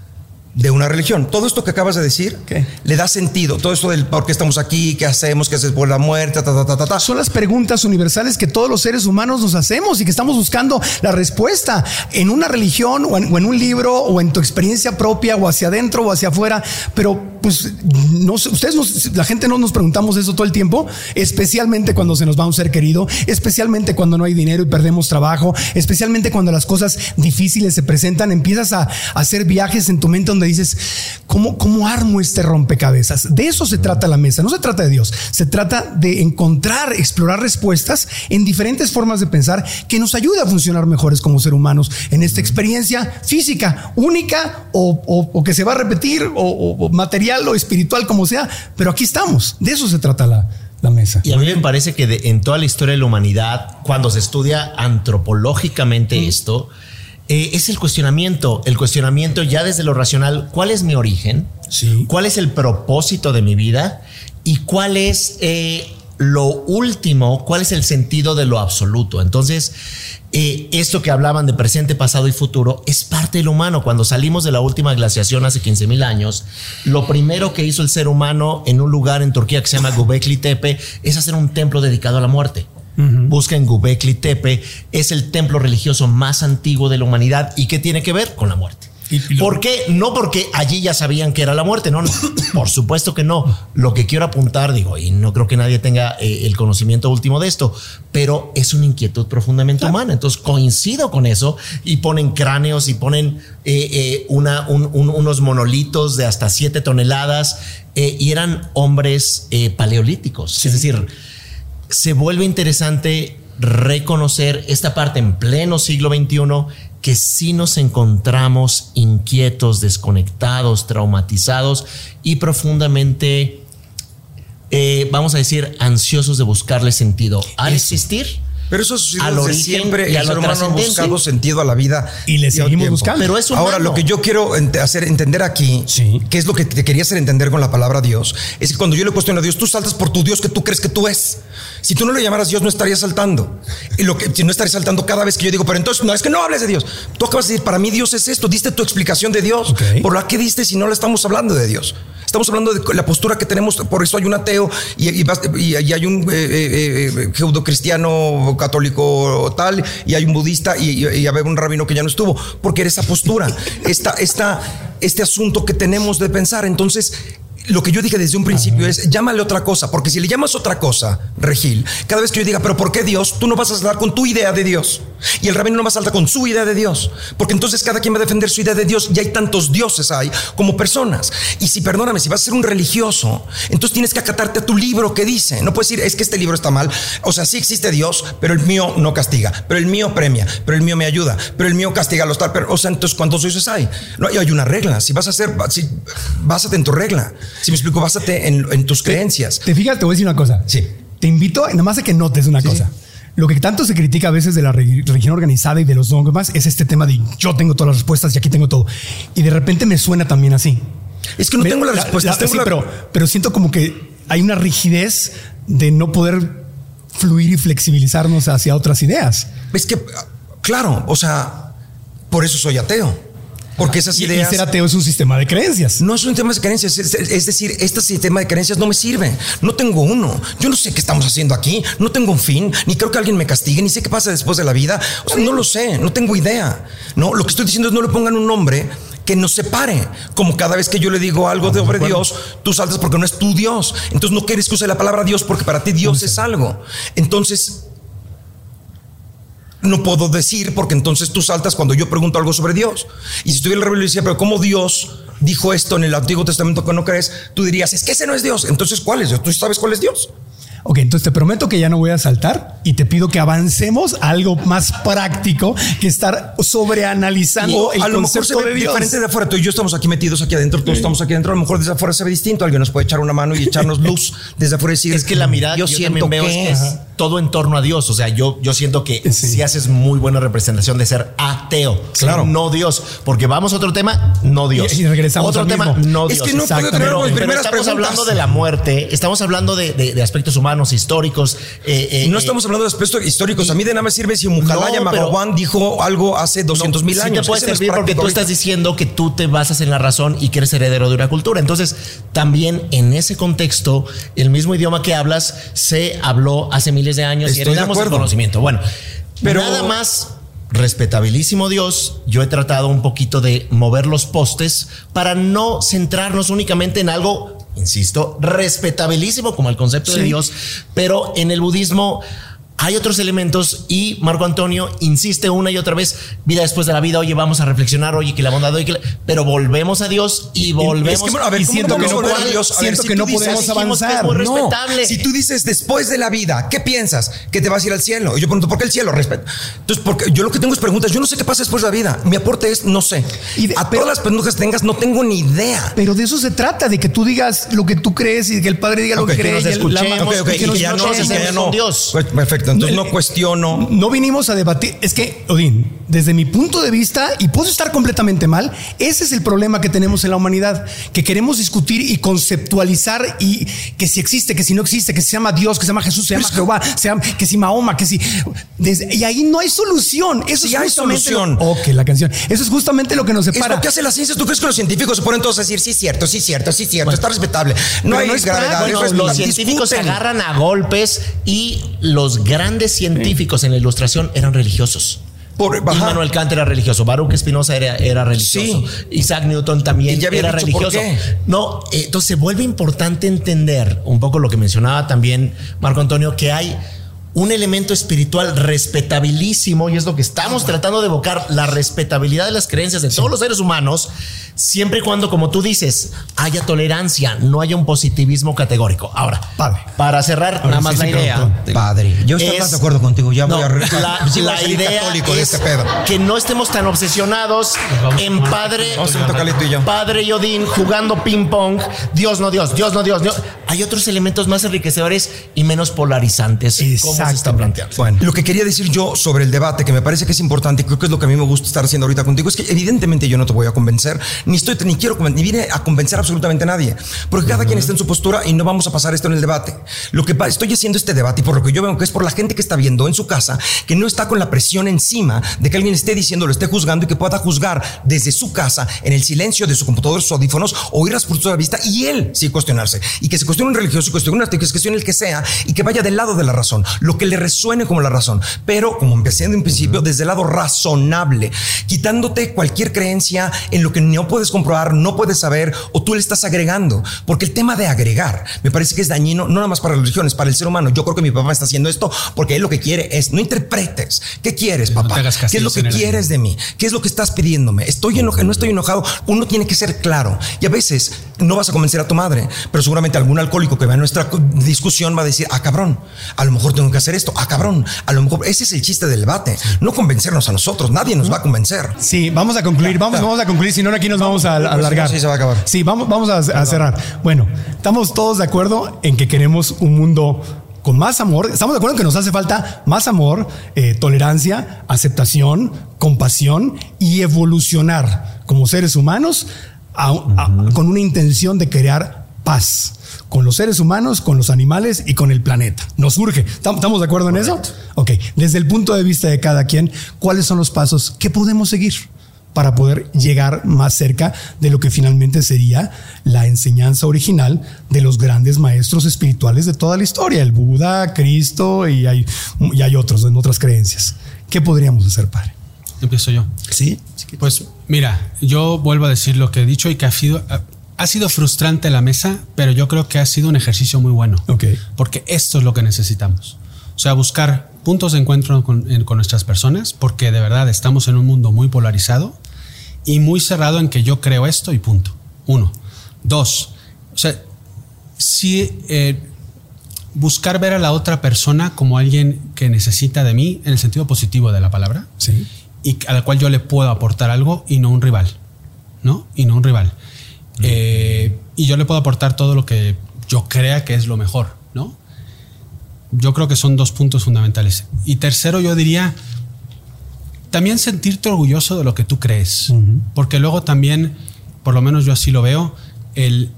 de una religión. Todo esto que acabas de decir ¿Qué? le da sentido. Todo esto del por qué estamos aquí, qué hacemos, qué haces por la muerte, ta, ta, ta, ta, ta. Son las preguntas universales que todos los seres humanos nos hacemos y que estamos buscando la respuesta en una religión o en, o en un libro o en tu experiencia propia o hacia adentro o hacia afuera. Pero pues no ustedes, nos- la gente no nos preguntamos eso todo el tiempo, especialmente cuando se nos va un ser querido, especialmente cuando no hay dinero y perdemos trabajo, especialmente cuando las cosas difíciles se presentan. Empiezas a, a hacer viajes en tu mente donde dices, ¿cómo, ¿cómo armo este rompecabezas? De eso se trata la mesa, no se trata de Dios, se trata de encontrar, explorar respuestas en diferentes formas de pensar que nos ayuda a funcionar mejores como ser humanos en esta experiencia física, única o, o- o que se va a repetir, o, o- o material o espiritual, como sea, pero aquí estamos, de eso se trata la, la mesa. Y a mí me parece que de- en toda la historia de la humanidad, cuando se estudia antropológicamente esto, eh, es el cuestionamiento, el cuestionamiento ya desde lo racional, ¿cuál es mi origen? Sí. ¿Cuál es el propósito de mi vida? ¿Y cuál es eh, lo último? ¿Cuál es el sentido de lo absoluto? Entonces, eh, esto que hablaban de presente, pasado y futuro es parte del humano. Cuando salimos de la última glaciación hace 15 mil años, lo primero que hizo el ser humano en un lugar en Turquía que se llama Göbekli Tepe es hacer un templo dedicado a la muerte. Busquen Göbekli Tepe, es el templo religioso más antiguo de la humanidad y que tiene que ver con la muerte. Y- y lo- ¿Por qué? No porque allí ya sabían que era la muerte, no, no. por supuesto que no. Lo que quiero apuntar, digo, y no creo que nadie tenga eh, el conocimiento último de esto, pero es una inquietud profundamente humana. Entonces coincido con eso y ponen cráneos y ponen eh, eh, una, un- un- unos monolitos de hasta siete toneladas y eran hombres paleolíticos. Es decir, se vuelve interesante reconocer esta parte en pleno siglo XXI que sí nos encontramos inquietos, desconectados, traumatizados y profundamente, eh, vamos a decir, ansiosos de buscarle sentido al existir. Pero eso ha sucedido desde origen siempre. y a El ser humano ha buscado sentido a la vida. Y le seguimos tiempo. buscando. Pero es humano. Ahora, lo que yo quiero ent- hacer entender aquí, Sí. que es lo que te quería hacer entender con la palabra Dios, es que cuando yo le cuestiono a Dios, tú saltas por tu Dios que tú crees que tú es. Si tú no le llamaras Dios, no estarías saltando. Y lo que si no estarías saltando cada vez que yo digo, pero entonces no es que no hables de Dios. Tú acabas de decir, para mí Dios es esto. Diste tu explicación de Dios. ¿Por la que diste si no le estamos hablando de Dios? Estamos hablando de la postura que tenemos, por eso hay un ateo y, y y- hay un eh, eh, eh, judo-cristiano católico tal, y hay un budista y, y, y hay un rabino que ya no estuvo, porque era esa postura, esta, esta, este asunto que tenemos de pensar. Entonces, lo que yo dije desde un principio es, llámale otra cosa, porque si le llamas otra cosa, Regil, cada vez que yo diga, pero ¿por qué Dios? Tú no vas a saltar con tu idea de Dios. Y el rabino no va a saltar con su idea de Dios. Porque entonces cada quien va a defender su idea de Dios y hay tantos dioses hay como personas. Y si, perdóname, si vas a ser un religioso, entonces tienes que acatarte a tu libro que dice. No puedes decir, es que este libro está mal. O sea, sí existe Dios, pero el mío no castiga. Pero el mío premia. Pero el mío me ayuda. Pero el mío castiga a los tal. Pero, o sea, entonces, ¿cuántos dioses hay? No, hay una regla. Si vas a hacer, si, básate en tu regla. Si me explico, básate en, en tus creencias. Te fijas, te voy a decir una cosa. Sí. Te invito, nada más a que notes una cosa. Lo que tanto se critica a veces de la re- religión organizada y de los dogmas es este tema de yo tengo todas las respuestas y aquí tengo todo. Y de repente me suena también así. Es que no Me- tengo las la- respuestas. la- tengo sí, la- pero, pero siento como que hay una rigidez de no poder fluir y flexibilizarnos hacia otras ideas. Es que, claro, o sea, por eso soy ateo. Porque esas Y, y ideas. ser ateo es un sistema de creencias. No es un tema de creencias, es, es decir, este sistema de creencias no me sirve. No tengo uno. Yo no sé qué estamos haciendo aquí. No tengo un fin. Ni creo que alguien me castigue. Ni sé qué pasa después de la vida. O sea, no lo sé. No tengo idea. No, lo que estoy diciendo es no le pongan un nombre que nos separe. Como cada vez que yo le digo algo de sobre Dios, tú saltas porque no es tu Dios. Entonces no quieres que use la palabra Dios porque para ti Dios es algo. Entonces no puedo decir porque entonces tú saltas cuando yo pregunto algo sobre Dios. Y si estuviera el rebelde y decía, pero ¿cómo Dios dijo esto en el Antiguo Testamento que no crees? Tú dirías, es que ese no es Dios. Entonces, ¿cuál es Dios? ¿Tú sabes cuál es Dios? Ok, entonces te prometo que ya no voy a saltar y te pido que avancemos a algo más práctico que estar sobreanalizando el a lo mejor se ve de Dios. diferente de afuera. Tú y yo estamos aquí metidos aquí adentro, todos estamos aquí adentro. A lo mejor desde afuera se ve distinto. Alguien nos puede echar una mano y echarnos luz desde afuera y decir, Es que la mirada yo que yo siento también veo que es que es todo en torno a Dios. O sea, yo, yo siento que Sí. si haces muy buena representación de ser ateo, ser Claro. no Dios. Porque vamos a otro tema, no Dios. Y- y regresamos Otro al tema, mismo. no Es Dios. que no puedo tener Pero, pero estamos preguntas. hablando de la muerte, estamos hablando de, de- de aspectos humanos, históricos. eh, eh, Y no eh, estamos hablando de aspectos históricos. A mí de nada me sirve si Mujalaya No, Magawan dijo algo hace 200 mil sí años. te puede no es servir porque práctico tú ahorita. estás diciendo que tú te basas en la razón y que eres heredero de una cultura. Entonces, también en ese contexto, el mismo idioma que hablas se habló hace miles de años Estoy y de heredamos el conocimiento. Bueno, Pero- nada más respetabilísimo Dios, yo he tratado un poquito de mover los postes para no centrarnos únicamente en algo, insisto, respetabilísimo como el concepto de. Dios, pero en el budismo hay otros elementos y Marco Antonio insiste una y otra vez, vida después de la vida, oye, vamos a reflexionar, oye, que la bondad, oye, que la- pero volvemos a Dios y volvemos Es que, a ver, y ¿cómo siento que no a Dios? A ver, siento si que no dices- podemos que es avanzar. muy No, si tú dices después de la vida, ¿qué piensas? Que te vas a ir al cielo. Y yo pregunto, ¿por qué el cielo? Respeto. Entonces, porque yo lo que tengo es preguntas. Yo no sé qué pasa después de la vida. Mi aporte es, no sé. Y de- a pero- todas las pendujas que tengas, no tengo ni idea. Pero de eso se trata, de que tú digas lo que tú crees y que el padre diga lo que que cree. nos y el- la escuchemos, ma- Ok, ok, y y que nos que ya no, que ya no. Dios. Pues, entonces no cuestiono. No vinimos a debatir. Es que, Odín, desde mi punto de vista, y puedo estar completamente mal, ese es el problema que tenemos en la humanidad, que queremos discutir y conceptualizar y que si existe, que si no existe, que se llama Dios, que se llama Jesús, se llama Jehová, se llama, que si Mahoma, que si... desde- y ahí no hay solución. Eso Sí es hay justamente solución. Lo, ok, la canción. Eso es justamente lo que nos Es separa. lo que hace la ciencia. ¿Tú crees que los científicos se ponen todos a decir, sí, cierto, sí, cierto, sí, cierto, está respetable? No hay no es gravedad. es los científicos se agarran a golpes y los grandes científicos en la ilustración eran religiosos. Por- ajá. Immanuel Kant era religioso, Baruch Spinoza era, era religioso, Sí. Isaac Newton también Y ya era dicho religioso. No, eh, entonces se vuelve importante entender un poco lo que mencionaba también Marco Antonio, que hay un elemento espiritual respetabilísimo y es lo que estamos tratando de evocar, la respetabilidad de las creencias de todos los seres humanos, siempre y cuando, como tú dices, haya tolerancia, no haya un positivismo categórico. Ahora, Padre. para cerrar, Ahora nada más sí, la sí, idea. Padre, yo estoy Es- más de acuerdo contigo. Ya voy No, a la, sí voy a la idea católico de es este pedo. que no estemos tan obsesionados en padre, Vamos a padre y Odín jugando ping pong. Dios no Dios, Dios no Dios. Dios. Hay otros elementos más enriquecedores y menos polarizantes. ¿Cómo se está planteando? Bueno, lo que quería decir yo sobre el debate, que me parece que es importante y creo que es lo que a mí me gusta estar haciendo ahorita contigo, es que evidentemente yo no te voy a convencer, ni estoy, ni quiero, ni vine a convencer absolutamente a nadie, porque cada quien está en su postura y no vamos a pasar esto en el debate. Lo que estoy haciendo este debate y por lo que yo veo que es por la gente que está viendo en su casa, que no está con la presión encima de que alguien esté diciendo, lo esté juzgando y que pueda juzgar desde su casa, en el silencio de su computador, sus audífonos, oír las puntos de vista y él sí cuestionarse. Y que se cuestione un religioso, y cuestione un artista, que se cuestione el que sea y que vaya del lado de la razón, lo que le resuene como la razón. Pero, como empecé en un principio, desde el lado razonable, quitándote cualquier creencia en lo que no puedes comprobar, no puedes saber o tú le estás agregando. Porque el tema de agregar me parece que es dañino, no nada más para las religiones, para el ser humano. Yo creo que mi papá está haciendo esto porque él lo que quiere es, no interpretes. ¿Qué quieres, No papá? hagas ¿Qué es lo que quieres de mí? ¿Qué es lo que estás pidiéndome? ¿Estoy enojado? ¿No estoy enojado? Uno tiene que ser claro. Y a veces no vas a convencer a tu madre, pero seguramente algún alcohólico que vea nuestra discusión va a decir, ah, cabrón, a lo mejor tengo que hacer esto, ah, cabrón, a lo mejor ese es el chiste del debate. No convencernos a nosotros, nadie nos va a convencer. Sí, vamos a concluir, vamos, vamos a concluir, si no aquí nos vamos a, a alargar. Sí, se va a acabar. Sí, vamos, vamos a, a cerrar. Bueno, estamos todos de acuerdo en que queremos un mundo con más amor. Estamos de acuerdo en que nos hace falta más amor, eh, tolerancia, aceptación, compasión y evolucionar como seres humanos a- a- con una intención de crear paz con los seres humanos, con los animales y con el planeta. Nos urge. ¿Tam- ¿Estamos de acuerdo en eso? Ok. Desde el punto de vista de cada quien, ¿cuáles son los pasos que podemos seguir? para poder llegar más cerca de lo que finalmente sería la enseñanza original de los grandes maestros espirituales de toda la historia, el Buda, Cristo y hay, y hay otros en otras creencias. ¿Qué podríamos hacer, padre? Empiezo yo. Sí. Pues mira, yo vuelvo a decir lo que he dicho y que ha sido, ha sido frustrante la mesa, pero yo creo que ha sido un ejercicio muy bueno. Porque esto es lo que necesitamos. O sea, buscar puntos de encuentro con, en- con nuestras personas, porque de verdad estamos en un mundo muy polarizado y muy cerrado en que yo creo esto y punto. Uno. Dos. O sea, si eh, buscar ver a la otra persona como alguien que necesita de mí en el sentido positivo de la palabra Sí. y a la cual yo le puedo aportar algo y no un rival, ¿no? Y no un rival. Eh, y yo le puedo aportar todo lo que yo crea que es lo mejor, ¿no? Yo creo que son dos puntos fundamentales. Y tercero, yo diría, también sentirte orgulloso de lo que tú crees, porque luego también, por lo menos yo así lo veo, el,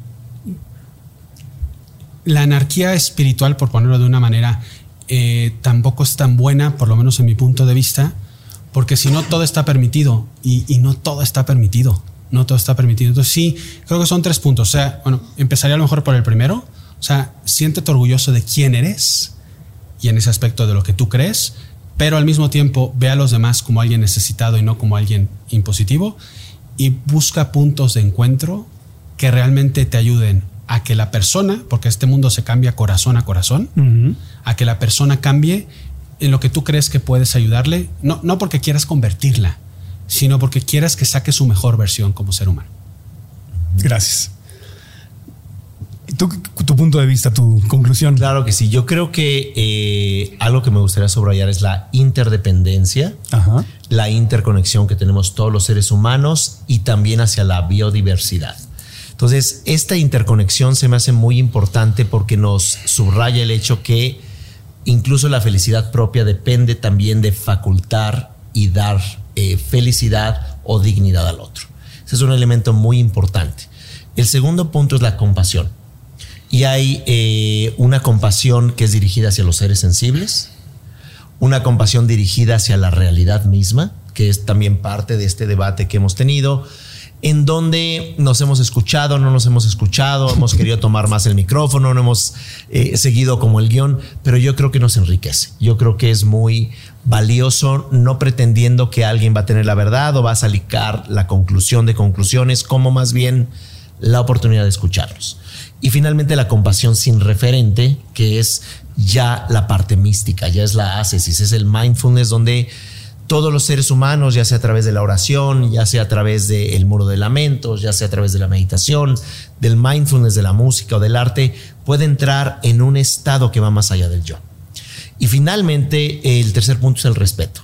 la anarquía espiritual, por ponerlo de una manera, eh, tampoco es tan buena, por lo menos en mi punto de vista, porque si no todo está permitido y, y no todo está permitido, no todo está permitido. Entonces sí, creo que son tres puntos. O sea, bueno, empezaría a lo mejor por el primero. O sea, siéntete orgulloso de quién eres y en ese aspecto de lo que tú crees, pero al mismo tiempo ve a los demás como alguien necesitado y no como alguien impositivo y busca puntos de encuentro que realmente te ayuden a que la persona, porque este mundo se cambia corazón a corazón, a que la persona cambie en lo que tú crees que puedes ayudarle, no, no porque quieras convertirla, sino porque quieras que saque su mejor versión como ser humano. Gracias. ¿Tú, tu punto de vista, tu conclusión? Claro que sí. Yo creo que eh, algo que me gustaría subrayar es la interdependencia, Ajá. la interconexión que tenemos todos los seres humanos y también hacia la biodiversidad. Entonces, esta interconexión se me hace muy importante porque nos subraya el hecho que incluso la felicidad propia depende también de facultar y dar eh, felicidad o dignidad al otro. Ese es un elemento muy importante. El segundo punto es la compasión. Y hay eh, una compasión que es dirigida hacia los seres sensibles, una compasión dirigida hacia la realidad misma, que es también parte de este debate que hemos tenido, en donde nos hemos escuchado, no nos hemos escuchado, hemos querido tomar más el micrófono, no hemos eh, seguido como el guion, pero yo creo que nos enriquece. Yo creo que es muy valioso, no pretendiendo que alguien va a tener la verdad o va a salicar la conclusión de conclusiones, como más bien la oportunidad de escucharlos. Y finalmente la compasión sin referente, que es ya la parte mística, ya es la ascesis, es el mindfulness donde todos los seres humanos, ya sea a través de la oración, ya sea a través del muro de lamentos, ya sea a través de la meditación, del mindfulness, de la música o del arte, puede entrar en un estado que va más allá del yo. Y finalmente, el tercer punto es el respeto.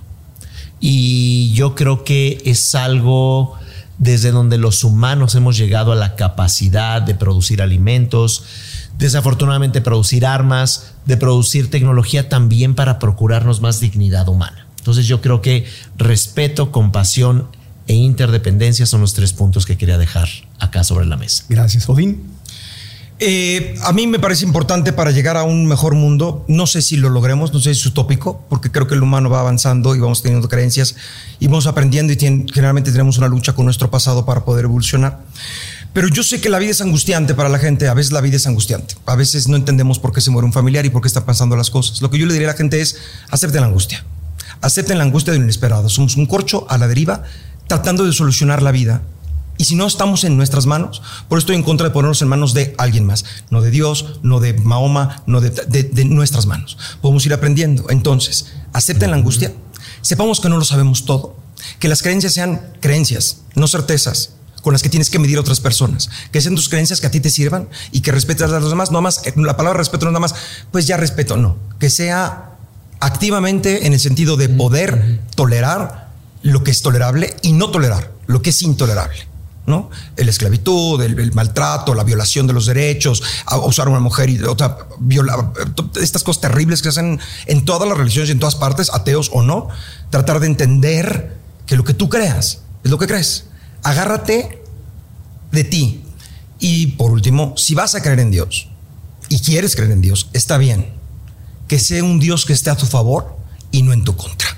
Y yo creo que es algo desde donde los humanos hemos llegado a la capacidad de producir alimentos, desafortunadamente producir armas, de producir tecnología también para procurarnos más dignidad humana. Entonces yo creo que respeto, compasión e interdependencia son los tres puntos que quería dejar acá sobre la mesa. Gracias, Odín. Eh, a mí me parece importante para llegar a un mejor mundo. No sé si lo logremos, no sé si es utópico, porque creo que el humano va avanzando y vamos teniendo creencias y vamos aprendiendo y tiene, generalmente tenemos una lucha con nuestro pasado para poder evolucionar. Pero yo sé que la vida es angustiante para la gente. A veces la vida es angustiante. A veces no entendemos por qué se muere un familiar y por qué están pasando las cosas. Lo que yo le diría a la gente es acepten la angustia. Acepten la angustia de lo inesperado. Somos un corcho a la deriva tratando de solucionar la vida. Y si no estamos en nuestras manos, por eso estoy en contra de ponernos en manos de alguien más, no de Dios, no de Mahoma, no de, de, nuestras manos. Podemos ir aprendiendo. Entonces, acepten la angustia, sepamos que no lo sabemos todo, que las creencias sean creencias, no certezas con las que tienes que medir a otras personas, que sean tus creencias que a ti te sirvan y que respetes a los demás, no más, la palabra respeto no nada más, pues ya respeto, no, que sea activamente en el sentido de poder tolerar lo que es tolerable y no tolerar lo que es intolerable. ¿no? La esclavitud, el, el, maltrato, la violación de los derechos, a usar a una mujer y otra, viola, estas cosas terribles que hacen en todas las religiones y en todas partes, ateos o no, tratar de entender que lo que tú creas es lo que crees. Agárrate de ti. Y por último, si vas a creer en Dios y quieres creer en Dios, está bien. Que sea un Dios que esté a tu favor y no en tu contra.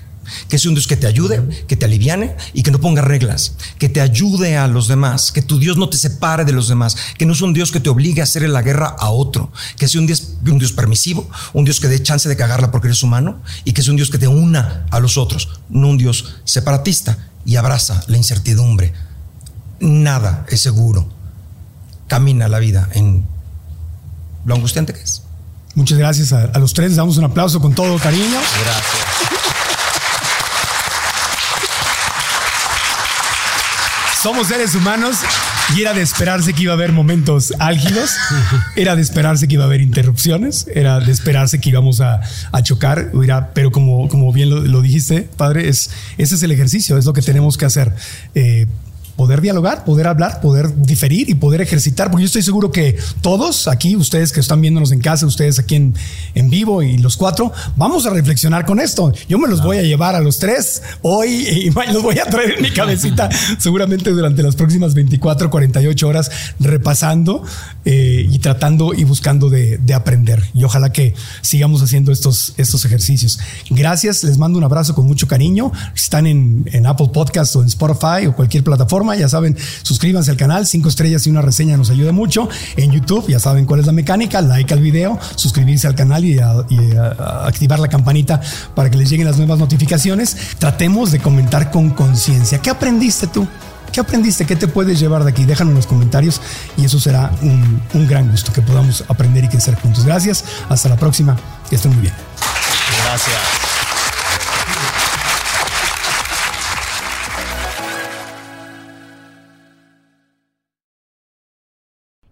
Que sea un Dios que te ayude, que te aliviane y que no ponga reglas, que te ayude a los demás, que tu Dios no te separe de los demás, que no es un Dios que te obligue a hacer la guerra a otro, que sea un Dios, un Dios permisivo, un Dios que dé chance de cagarla porque eres humano y que sea un Dios que te una a los otros, no un Dios separatista. Y abraza la incertidumbre. Nada es seguro. Camina la vida en lo angustiante que es. Muchas gracias a, a los tres. Les damos un aplauso con todo cariño. Gracias. somos seres humanos y era de esperarse que iba a haber momentos álgidos, era de esperarse que iba a haber interrupciones, era de esperarse que íbamos a, a chocar, pero como, como bien lo, lo, dijiste, padre, es, ese es el ejercicio, es lo que tenemos que hacer. Eh, poder dialogar, poder hablar, poder diferir y poder ejercitar, porque yo estoy seguro que todos aquí, ustedes que están viéndonos en casa, ustedes aquí en, en vivo y los cuatro, vamos a reflexionar con esto. Yo me los voy a llevar a los tres hoy y los voy a traer en mi cabecita seguramente durante las próximas 24, 48 horas, repasando eh, y tratando y buscando de, de, aprender. Y ojalá que sigamos haciendo estos, estos ejercicios. Gracias, les mando un abrazo con mucho cariño. Están en, en Apple Podcast o en Spotify o cualquier plataforma ya saben, suscríbanse al canal, cinco estrellas y una reseña nos ayuda mucho. En YouTube ya saben cuál es la mecánica, like al video, suscribirse al canal y, activar la campanita para que les lleguen las nuevas notificaciones. Tratemos de comentar con conciencia. ¿Qué aprendiste tú? ¿Qué aprendiste? ¿Qué te puedes llevar de aquí? Déjanos en los comentarios y eso será un, un gran gusto que podamos aprender y crecer juntos. Gracias. Hasta la próxima. Que estén muy bien. Gracias.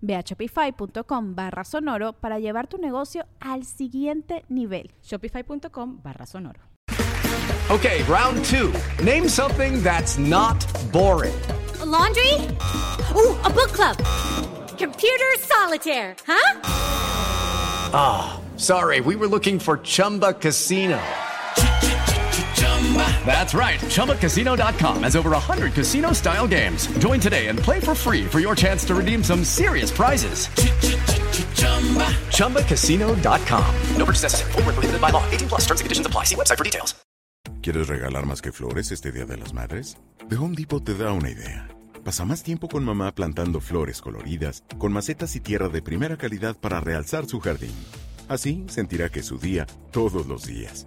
Ve a shopify.com barra sonoro para llevar tu negocio al siguiente nivel. Shopify.com barra sonoro. Okay, round two. Name something that's not boring. A laundry? Ooh, a book club. Computer solitaire, huh? Ah, oh, sorry, we were looking for Chumba Casino. That's right. ChumbaCasino.com has over 100 casino style games. Join today and play for free for your chance to redeem some serious prizes. ChumbaCasino.com. No purchase necessary. Full prohibited by law. 18 plus terms and conditions apply. See website for details. ¿Quieres regalar más que flores este Día de las Madres? The Home Depot te da una idea. Pasa más tiempo con mamá plantando flores coloridas, con macetas y tierra de primera calidad para realzar su jardín. Así sentirá que es su día todos los días.